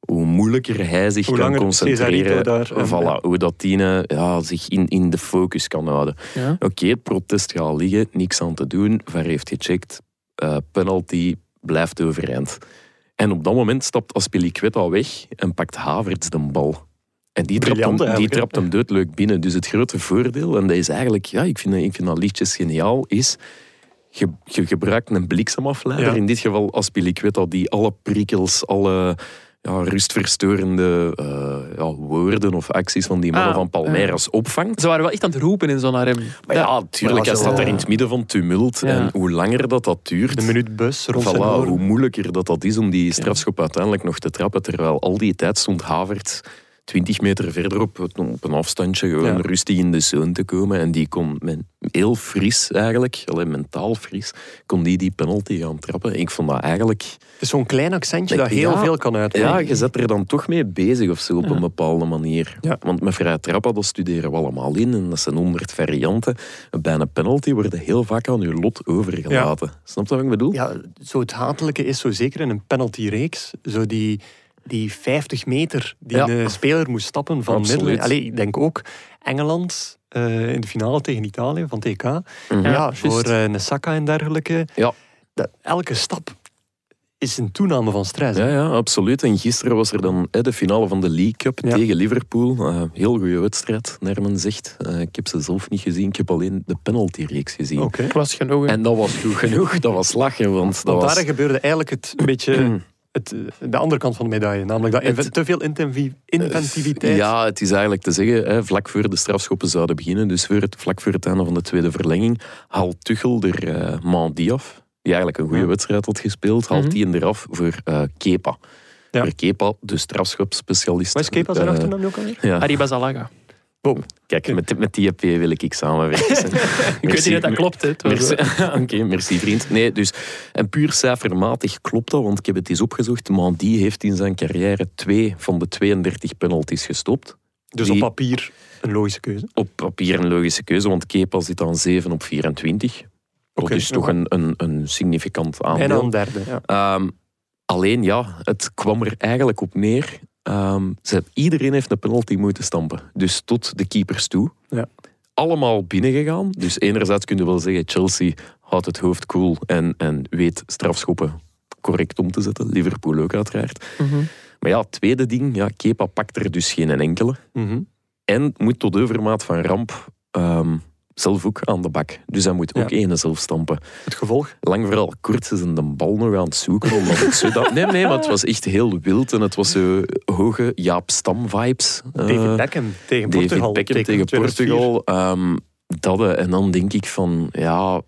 hoe moeilijker hij zich Hoe kan concentreren. Daar, en- voilà, Hoe dat die eh, ja, zich in, in de focus kan houden. Ja. Oké, het protest gaat liggen, niks aan te doen. VAR heeft gecheckt, eh, penalty blijft overeind. En op dat moment stapt Aspilicueta weg en pakt Havertz de bal. En die trapt, hem, die trapt hem doodleuk binnen. Dus het grote voordeel, en dat is eigenlijk, ja, ik vind, dat- ik vind dat liedjes geniaal, is je, je gebruikt een bliksemafleider. Ja. In dit geval Aspilicueta, die alle prikkels, alle ja, rustverstorende eh, ja, woorden of acties van die mannen Ah, van Palmeiras opvangt. Ze waren wel echt aan het roepen in zo'n rem. Maar ja, tuurlijk, Maar hij staat daar in het midden van tumult. Ja. En hoe langer dat, dat duurt, De minuut bus rond voilà, hoe moeilijker dat, dat is om die strafschop uiteindelijk nog te trappen. Terwijl al die tijd stond Havert 20 meter verderop op een afstandje gewoon Ja. rustig in de zone te komen. En die kon men, heel fris eigenlijk, alleen mentaal fris, kon die die penalty gaan trappen. Ik vond dat eigenlijk... Het is zo'n klein accentje dat heel Ja. veel kan uitmaken. Ja, je zet er dan toch mee bezig of zo op een bepaalde manier. Ja. Want met vrije trappen, dat studeren we allemaal in. En dat zijn honderd varianten. Bij een penalty worden heel vaak aan je lot overgelaten. Snap je wat ik bedoel? Ja, zo het hatelijke is zo zeker in een penaltyreeks, zo die, die 50 meter die een speler moest stappen van. Allee, ik denk ook Engeland eh, in de finale tegen Italië van TK. Mhm. Ja, Ja, voor eh Nesaka en dergelijke. Ja. Elke stap is een toename van stress. hè. Ja, ja, absoluut. En gisteren was er dan hè, de finale van de League Cup Ja. tegen Liverpool. Eh, heel goede wedstrijd, naar men zegt. Eh, ik heb ze zelf niet gezien, ik heb alleen de penaltyreeks gezien. Oké. was genoeg. hè. En dat was goed genoeg, dat was lachen. Want dat Want was... daar gebeurde eigenlijk het een beetje het, eh, de andere kant van de medaille. Namelijk dat Het- te veel inventiviteit. Ja, het is eigenlijk te zeggen, hè, vlak voor de strafschoppen zouden beginnen, dus voor het, vlak voor het einde van de tweede verlenging, haalt Tuchel er eh Mandi af, die eigenlijk een goede Ja. wedstrijd had gespeeld, haalt Mhm. die eraf voor eh, Kepa. Ja. Voor Kepa, de strafschopspecialist. Wat is Kepa zijn Eh, achternaam ook alweer? ja. Harry Bazalaga. Kijk, met, met die EP wil ik samenwerken. Ik weet niet of dat klopt. Hè. Merci. Oké, merci vriend. Nee, dus, en puur cijfermatig klopt dat, want ik heb het eens opgezocht. Mandi heeft in zijn carrière twee van de 32 penalties gestopt. Dus Die- op papier een logische keuze. Op papier een logische keuze, want Kepa zit aan 7 op 24. Oké, dat is toch een, een, een significant Bijna aandeel. een derde. Ja. Ehm, alleen ja, het kwam er eigenlijk op neer. Ehm, ze, iedereen heeft een penalty moeten stampen. Dus tot de keepers toe. Ja. Allemaal binnengegaan. Dus enerzijds kun je wel zeggen, Chelsea houdt het hoofd koel en, en weet strafschoppen correct om te zetten. Liverpool ook uiteraard. mhm. Maar ja, het tweede ding, ja, Kepa pakt er dus geen enkele. Mhm. En moet tot overmaat van ramp ehm, zelf ook aan de bak. Dus hij moet ook Ja. ene zelf stampen. Het gevolg? Lang vooral kort ze zijn de bal nog aan het zoeken. Omdat het zo dat... Nee, nee, maar het was echt heel wild. En het was zo hoge Jaap Stam-vibes. Eh, David Beckham tegen David Portugal. Beckham tegen 2004. Portugal. ehm, dat, eh, en dan denk ik van, ja,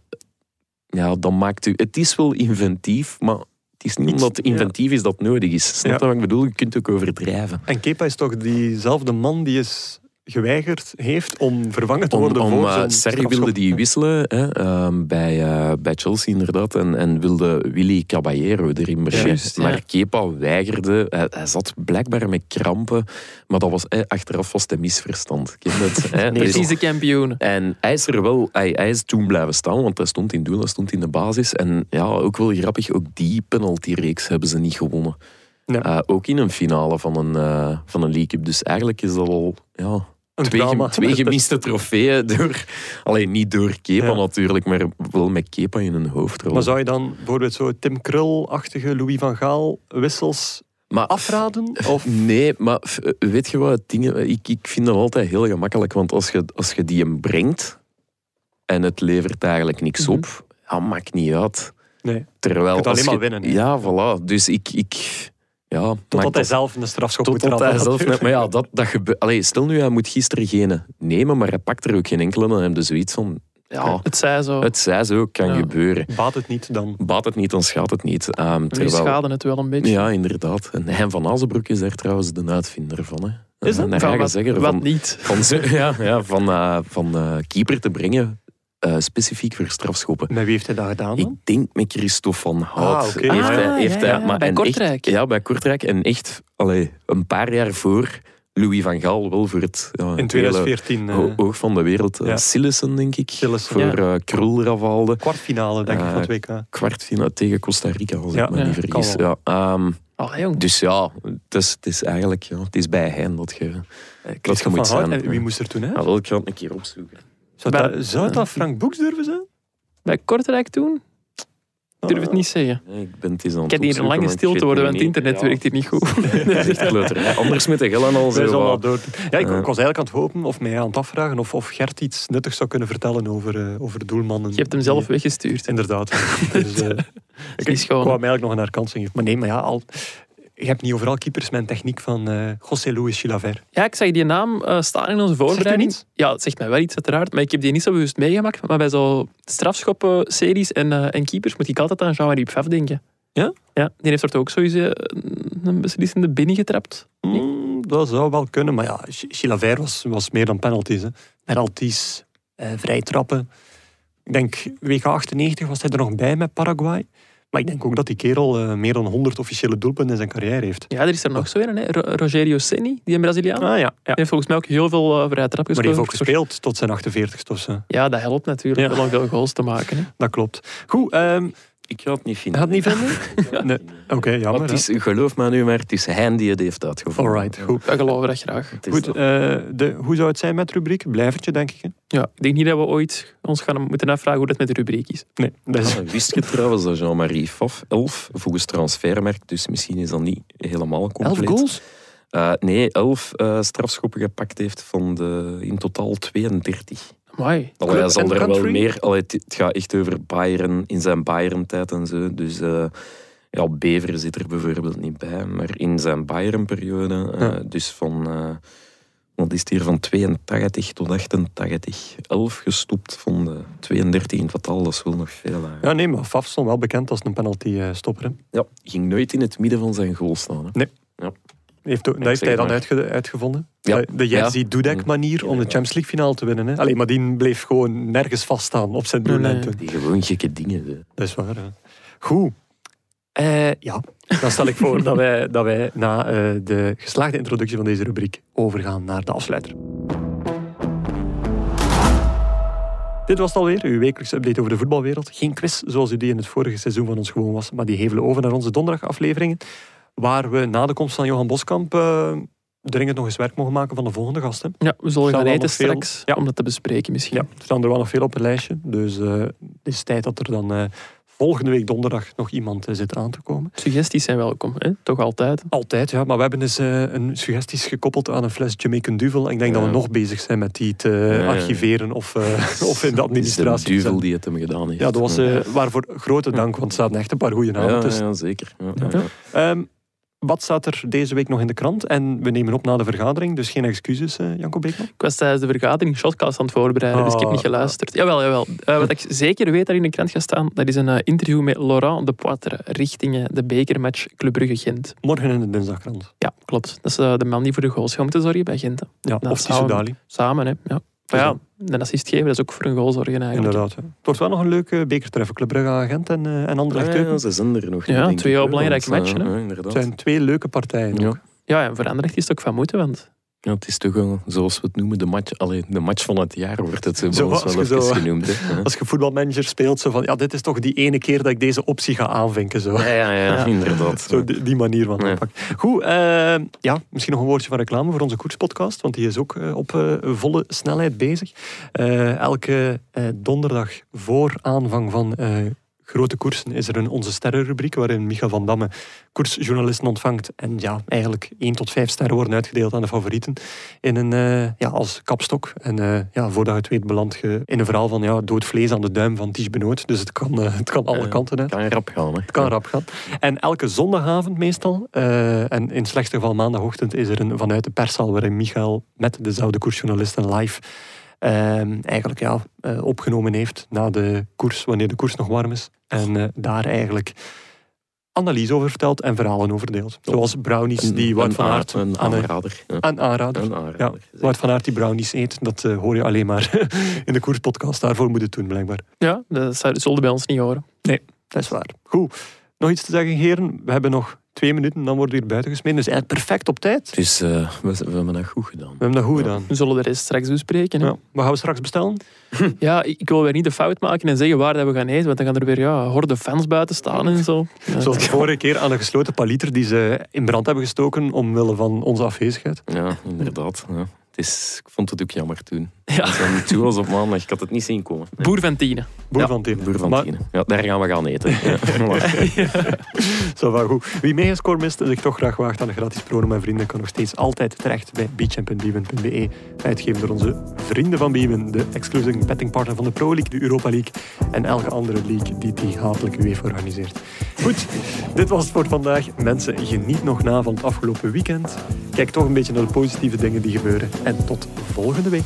ja, dan maakt u... Het is wel inventief, maar het is niet omdat het inventief is dat nodig is. Snap Ja. je wat ik bedoel? Je kunt ook overdrijven. En Kepa is toch diezelfde man die is geweigerd heeft om vervangen te Om, worden om voor eh, zo'n Sarri strafschop. wilde die wisselen hè, ehm, bij, eh, bij Chelsea inderdaad en, en wilde Willy Caballero erin brengen. Ja. Maar Kepa weigerde. Hij, hij zat blijkbaar met krampen, maar dat was eh, achteraf was het een misverstand. Het? hè? Dus- Precies de kampioenen. En hij is er wel, hij, hij is toen blijven staan, want hij stond in doel, hij stond in de basis. En ja, ook wel grappig, ook die penaltyreeks hebben ze niet gewonnen. Ja. Eh, ook in een finale van een, eh, van een League Cup. Dus eigenlijk is dat al ja, twee, gem- twee gemiste trofeeën door... Alleen niet door Kepa Ja. natuurlijk, maar wel met Kepa in een hoofdrol. Maar zou je dan bijvoorbeeld zo Tim Krul-achtige Louis van Gaal wissels Maar- afraden? Of Nee, maar f- weet je wat, dingen, ik, ik vind dat altijd heel gemakkelijk. Want als je, als je die hem brengt en het levert eigenlijk niks Mhm. op, ja, maakt niet uit. nee? Terwijl Je kunt als alleen maar winnen. Ja, voilà. Dus ik... ik ja, Totdat hij dat- zelf een strafschop moet hij trappen. zelf net... Maar ja, dat, dat gebeurt... Allee, stel nu, hij moet gisteren geen nemen, maar hij pakt er ook geen enkele. Dan heb je zoiets van... Ja, Het zij zo. het zij zo, kan Ja. gebeuren. Baat het niet dan? Baat het niet, dan schaadt het niet. Ehm, Die terwijl... schaden het wel een beetje. Ja, inderdaad. En Hein van Azenbroek is daar trouwens de uitvinder van. Hè. Is dat? Een Van wat, wat van, niet. van, ja, ja, van, eh, van eh, keeper te brengen, eh, specifiek voor strafschoppen. Met wie heeft hij dat gedaan Ik denk met Christophe van Hout. Ah. Heeft Ah, hij, ja, heeft ja, hij, ja. maar Bij en Kortrijk. Echt, ja, bij Kortrijk. En echt allee, een paar jaar voor Louis van Gaal wel voor het ja, In hele 2014, eh, o- oog van de wereld. eh, ja. Sillessen, denk ik. Sillissen. Voor eh Krul Ravalde. kwartfinale, denk ik, Eh, van het WK. Kwartfinale tegen Costa Rica, als Ja, ik me ja, niet kan vergis. Ja, ehm, Allee, jong. dus ja, het is, het is eigenlijk ja, het is bij hen dat je... Eh, moet Hout. zijn, En wie ja. moest er toen uit? Ja, wel, ik ga het een keer opzoeken. Zou, Bij- dat, zou dat Frank Boeks durven zijn? Bij Kortrijk toen? Ik durf het niet zeggen. Nee, ik ben het eens aan Ik heb hier een lange stilte worden, want het internet Ja. werkt hier niet goed. Dat is echt kleuterij. Anders met de Gillen al zo door. Ja, ik, Ja. ik was eigenlijk aan het hopen of mij aan het afvragen of, of Gert iets nuttigs zou kunnen vertellen over, eh, over doelmannen. Je hebt hem zelf weggestuurd. Inderdaad. dus, eh, ik, hem eigenlijk nog een herkansing. Maar nee, maar ja, al, je hebt niet overal keepers met een techniek van eh José Luis Chilavert. Ja, ik zag die naam eh, staan in onze voorbereiding. Ja, het zegt mij wel iets uiteraard, maar ik heb die niet zo bewust meegemaakt. Maar bij zo strafschoppen-series en, eh, en keepers moet ik altijd aan Jean-Marie Pfaff denken. Ja? Ja, die heeft er toch ook sowieso een beslissende binnen getrapt. Mm, dat zou wel kunnen, maar ja, Ch- Chilavert was, was meer dan penalties. Hè. Penalties, vrij trappen. Ik denk, WK 98 was hij er nog bij met Paraguay. Maar ik denk ook dat die kerel eh, meer dan 100 officiële doelpunten in zijn carrière heeft. Ja, er is er nog zo een, hè? Ro- Rogerio Ceni, die een Braziliaan. Ah ja, ja. Die heeft volgens mij ook heel veel uh, vrije trappen Maar die heeft ook gespeeld tot zijn 48ste of zo. Ja, dat helpt natuurlijk Ja. wel om veel goals te maken. Hè. Dat klopt. Goed, ehm Ik ga het niet vinden. gaat het niet vinden? Nee. Oké, Maar jammer. het is, geloof me nu maar, het is hij die het heeft uitgevonden. Alright, goed. We geloven dat graag. Goed, eh, de, hoe zou het zijn met rubriek? Blijvertje, denk ik. Hè? Ja, ik denk niet dat we ooit ons gaan moeten afvragen hoe dat met de rubriek is. Nee, dat is... Ja, wist je trouwens dat Jean-Marie Faf 11 volgens transfermerk, dus misschien is dat niet helemaal compleet. 11 goals? Eh, nee, 11 eh, strafschoppen gepakt heeft van de in totaal 32. Amai. Allee, hij Club zal er wel meer. Allee, het, het gaat echt over Bayern in zijn Bayern-tijd en zo. Dus eh, ja, Bever zit er bijvoorbeeld niet bij. Maar in zijn Bayern-periode, eh, Ja. dus van. eh, wat is het hier van 82 tot 88? 11 gestopt van de 32 in totaal, dat is wel nog veel. Ja, nee, maar Faf stond wel bekend als een penalty-stopper. Ja, ging nooit in het midden van zijn goal staan. Hè. Heeft, ook- dat heeft hij dan uitge- uitgevonden. Ja. De- Jerzy Dudek-manier om de Champions League finale te winnen. Hè. Allee, maar die bleef gewoon nergens vaststaan op zijn toen. Die gewoon gekke dingen. hè. Dat is waar. Hè. Goed. Eh, ja, dan stel ik voor dat wij, dat wij na eh, de geslaagde introductie van deze rubriek overgaan naar de afsluiter. Dit was het alweer, uw wekelijkse update over de voetbalwereld. Geen quiz zoals u die in het vorige seizoen van ons gewoon was, maar die hevelen over naar onze donderdagafleveringen, waar we na de komst van Johan Boskamp eh, dringend nog eens werk mogen maken van de volgende gasten. Ja, we zullen gaan eten straks Ja. om dat te bespreken misschien. Ja, er staan er wel nog veel op het lijstje, dus eh, het is tijd dat er dan eh, volgende week donderdag nog iemand zit aan te komen. Suggesties zijn welkom, hè? toch altijd. Altijd, ja. Maar we hebben dus eh, een suggesties gekoppeld aan een fles Jamaican Duvel. Ik denk dat we nog bezig zijn met die te archiveren of, eh, of in de Het is de administratie. te duvel die het hem gedaan heeft. Ja, dat was eh, waarvoor grote dank, want er zaten echt een paar goede namen ja, tussen. ja, zeker. Ja, Wat staat er deze week nog in de krant? En we nemen op na de vergadering, dus geen excuses, eh, Janko Beekman. Ik was tijdens de vergadering shotcast aan het voorbereiden, dus ik heb Ah. niet geluisterd. Jawel, jawel. Eh, wat ik zeker weet dat in de krant gaat staan, dat is een eh, interview met Laurent de Poitre richting eh, de bekermatch Club Brugge-Gent. Morgen in de dinsdagkrant. Ja, klopt. Dat is de man die voor de goals gaat moeten zorgen bij Gent. hè. Ja, Nou, of samen. Samen, hè. Ja. Maar ja, de assist geven, dat is ook voor een goal zorgen eigenlijk. inderdaad. ja. Het wordt wel nog een leuke bekertreffer. Club Brugge agent en, eh en Anderlecht Ah, ja, Eupen. ze zijn er nog. Ja, twee heel belangrijke eh, matchen, hè. ja, inderdaad. Het zijn twee leuke partijen Ja. ook. Ja, en voor Anderlecht is het ook van moeten, want Ja, het is toch wel, zoals we het noemen, de match, allee, de match van het jaar wordt het zo, Zo, wel eens even zo- genoemd. Hè. Als je voetbalmanager speelt, zo van, ja, dit is toch die ene keer dat ik deze optie ga aanvinken. Zo. Ja, ja, ja, inderdaad. Zo die, die manier van Ja. aanpak. Goed, eh, ja, misschien nog een woordje van reclame voor onze koerspodcast, want die is ook eh, op eh, volle snelheid bezig. Eh, elke eh, donderdag voor aanvang van eh, grote koersen is er een Onze Sterrenrubriek, waarin Micha van Damme koersjournalisten ontvangt en ja, eigenlijk 1 tot 5 sterren worden uitgedeeld aan de favorieten in een, eh, ja, als kapstok. En eh, ja, voordat je het weet beland je in een verhaal van ja, dood vlees aan de duim van Ties Benoot. Dus het kan, eh, het kan alle kanten uit. kan rap gaan. Hè. Het kan rap gaan. En elke zondagavond meestal, en in het slechtste geval maandagochtend, is er een vanuit de perszaal waarin Michael met dezelfde koersjournalisten live eigenlijk ja, opgenomen heeft na de koers, wanneer de koers nog warm is. En eh, daar eigenlijk analyse over vertelt en verhalen over deelt. Zoals brownies die Wout van Aert een aan een, aanrader. Ja. een aanrader. Een aanrader. Ja. Wout van Aert die brownies eet, dat eh, hoor je alleen maar in de koerspodcast. Daarvoor moet je het doen, blijkbaar. ja, dat zullen bij ons niet horen. Dat is waar. Goed. Nog iets te zeggen, heren? We hebben nog twee minuten, dan worden we hier buiten gesmeten. Dus eigenlijk perfect op tijd. Dus eh, we, we hebben dat goed gedaan. We hebben dat goed Ja. gedaan. We zullen de rest straks bespreken. hè. Ja. Wat gaan we straks bestellen? Ja, ik wil weer niet de fout maken en zeggen waar dat we gaan eten, want dan gaan er weer ja, horde fans buiten staan en zo. Zoals de vorige keer aan een gesloten paliter die ze in brand hebben gestoken omwille van onze afwezigheid. Ja, inderdaad. Ja. Het is, ik vond het ook jammer toen. Ja. Het toe was op maandag, ik had het niet zien komen. Nee. Boer van Tiene. Boer Ja, van Tienen. Boer van Maar, Tienen. Ja, daar gaan we gaan eten. Ja. Zo van goed. Wie meegescoord mist en zich toch graag waagt aan een gratis promo met vrienden, kan nog steeds altijd terecht bij beachchamp.biewen.be. Uitgegeven door onze vrienden van Biewen, de exclusive bettingpartner van de Pro League, de Europa League en elke andere league die die hatelijke UEFA organiseert. Goed, dit was het voor vandaag. Mensen, geniet nog na van het afgelopen weekend. Kijk toch een beetje naar de positieve dingen die gebeuren. En tot volgende week.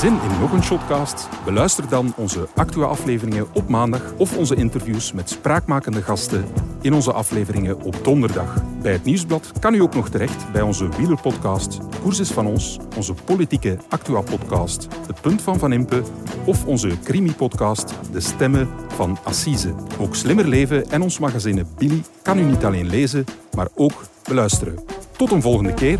Zin in nog een shotcast? Beluister dan onze Actua-afleveringen op maandag of onze interviews met spraakmakende gasten in onze afleveringen op donderdag. Bij het Nieuwsblad kan u ook nog terecht bij onze wielerpodcast Koers is van ons, onze politieke Actua-podcast De Punt van Van Impe of onze crimi-podcast De Stemmen van Assise. Ook Slimmer Leven en ons magazine Billy kan u niet alleen lezen, maar ook beluisteren. Tot een volgende keer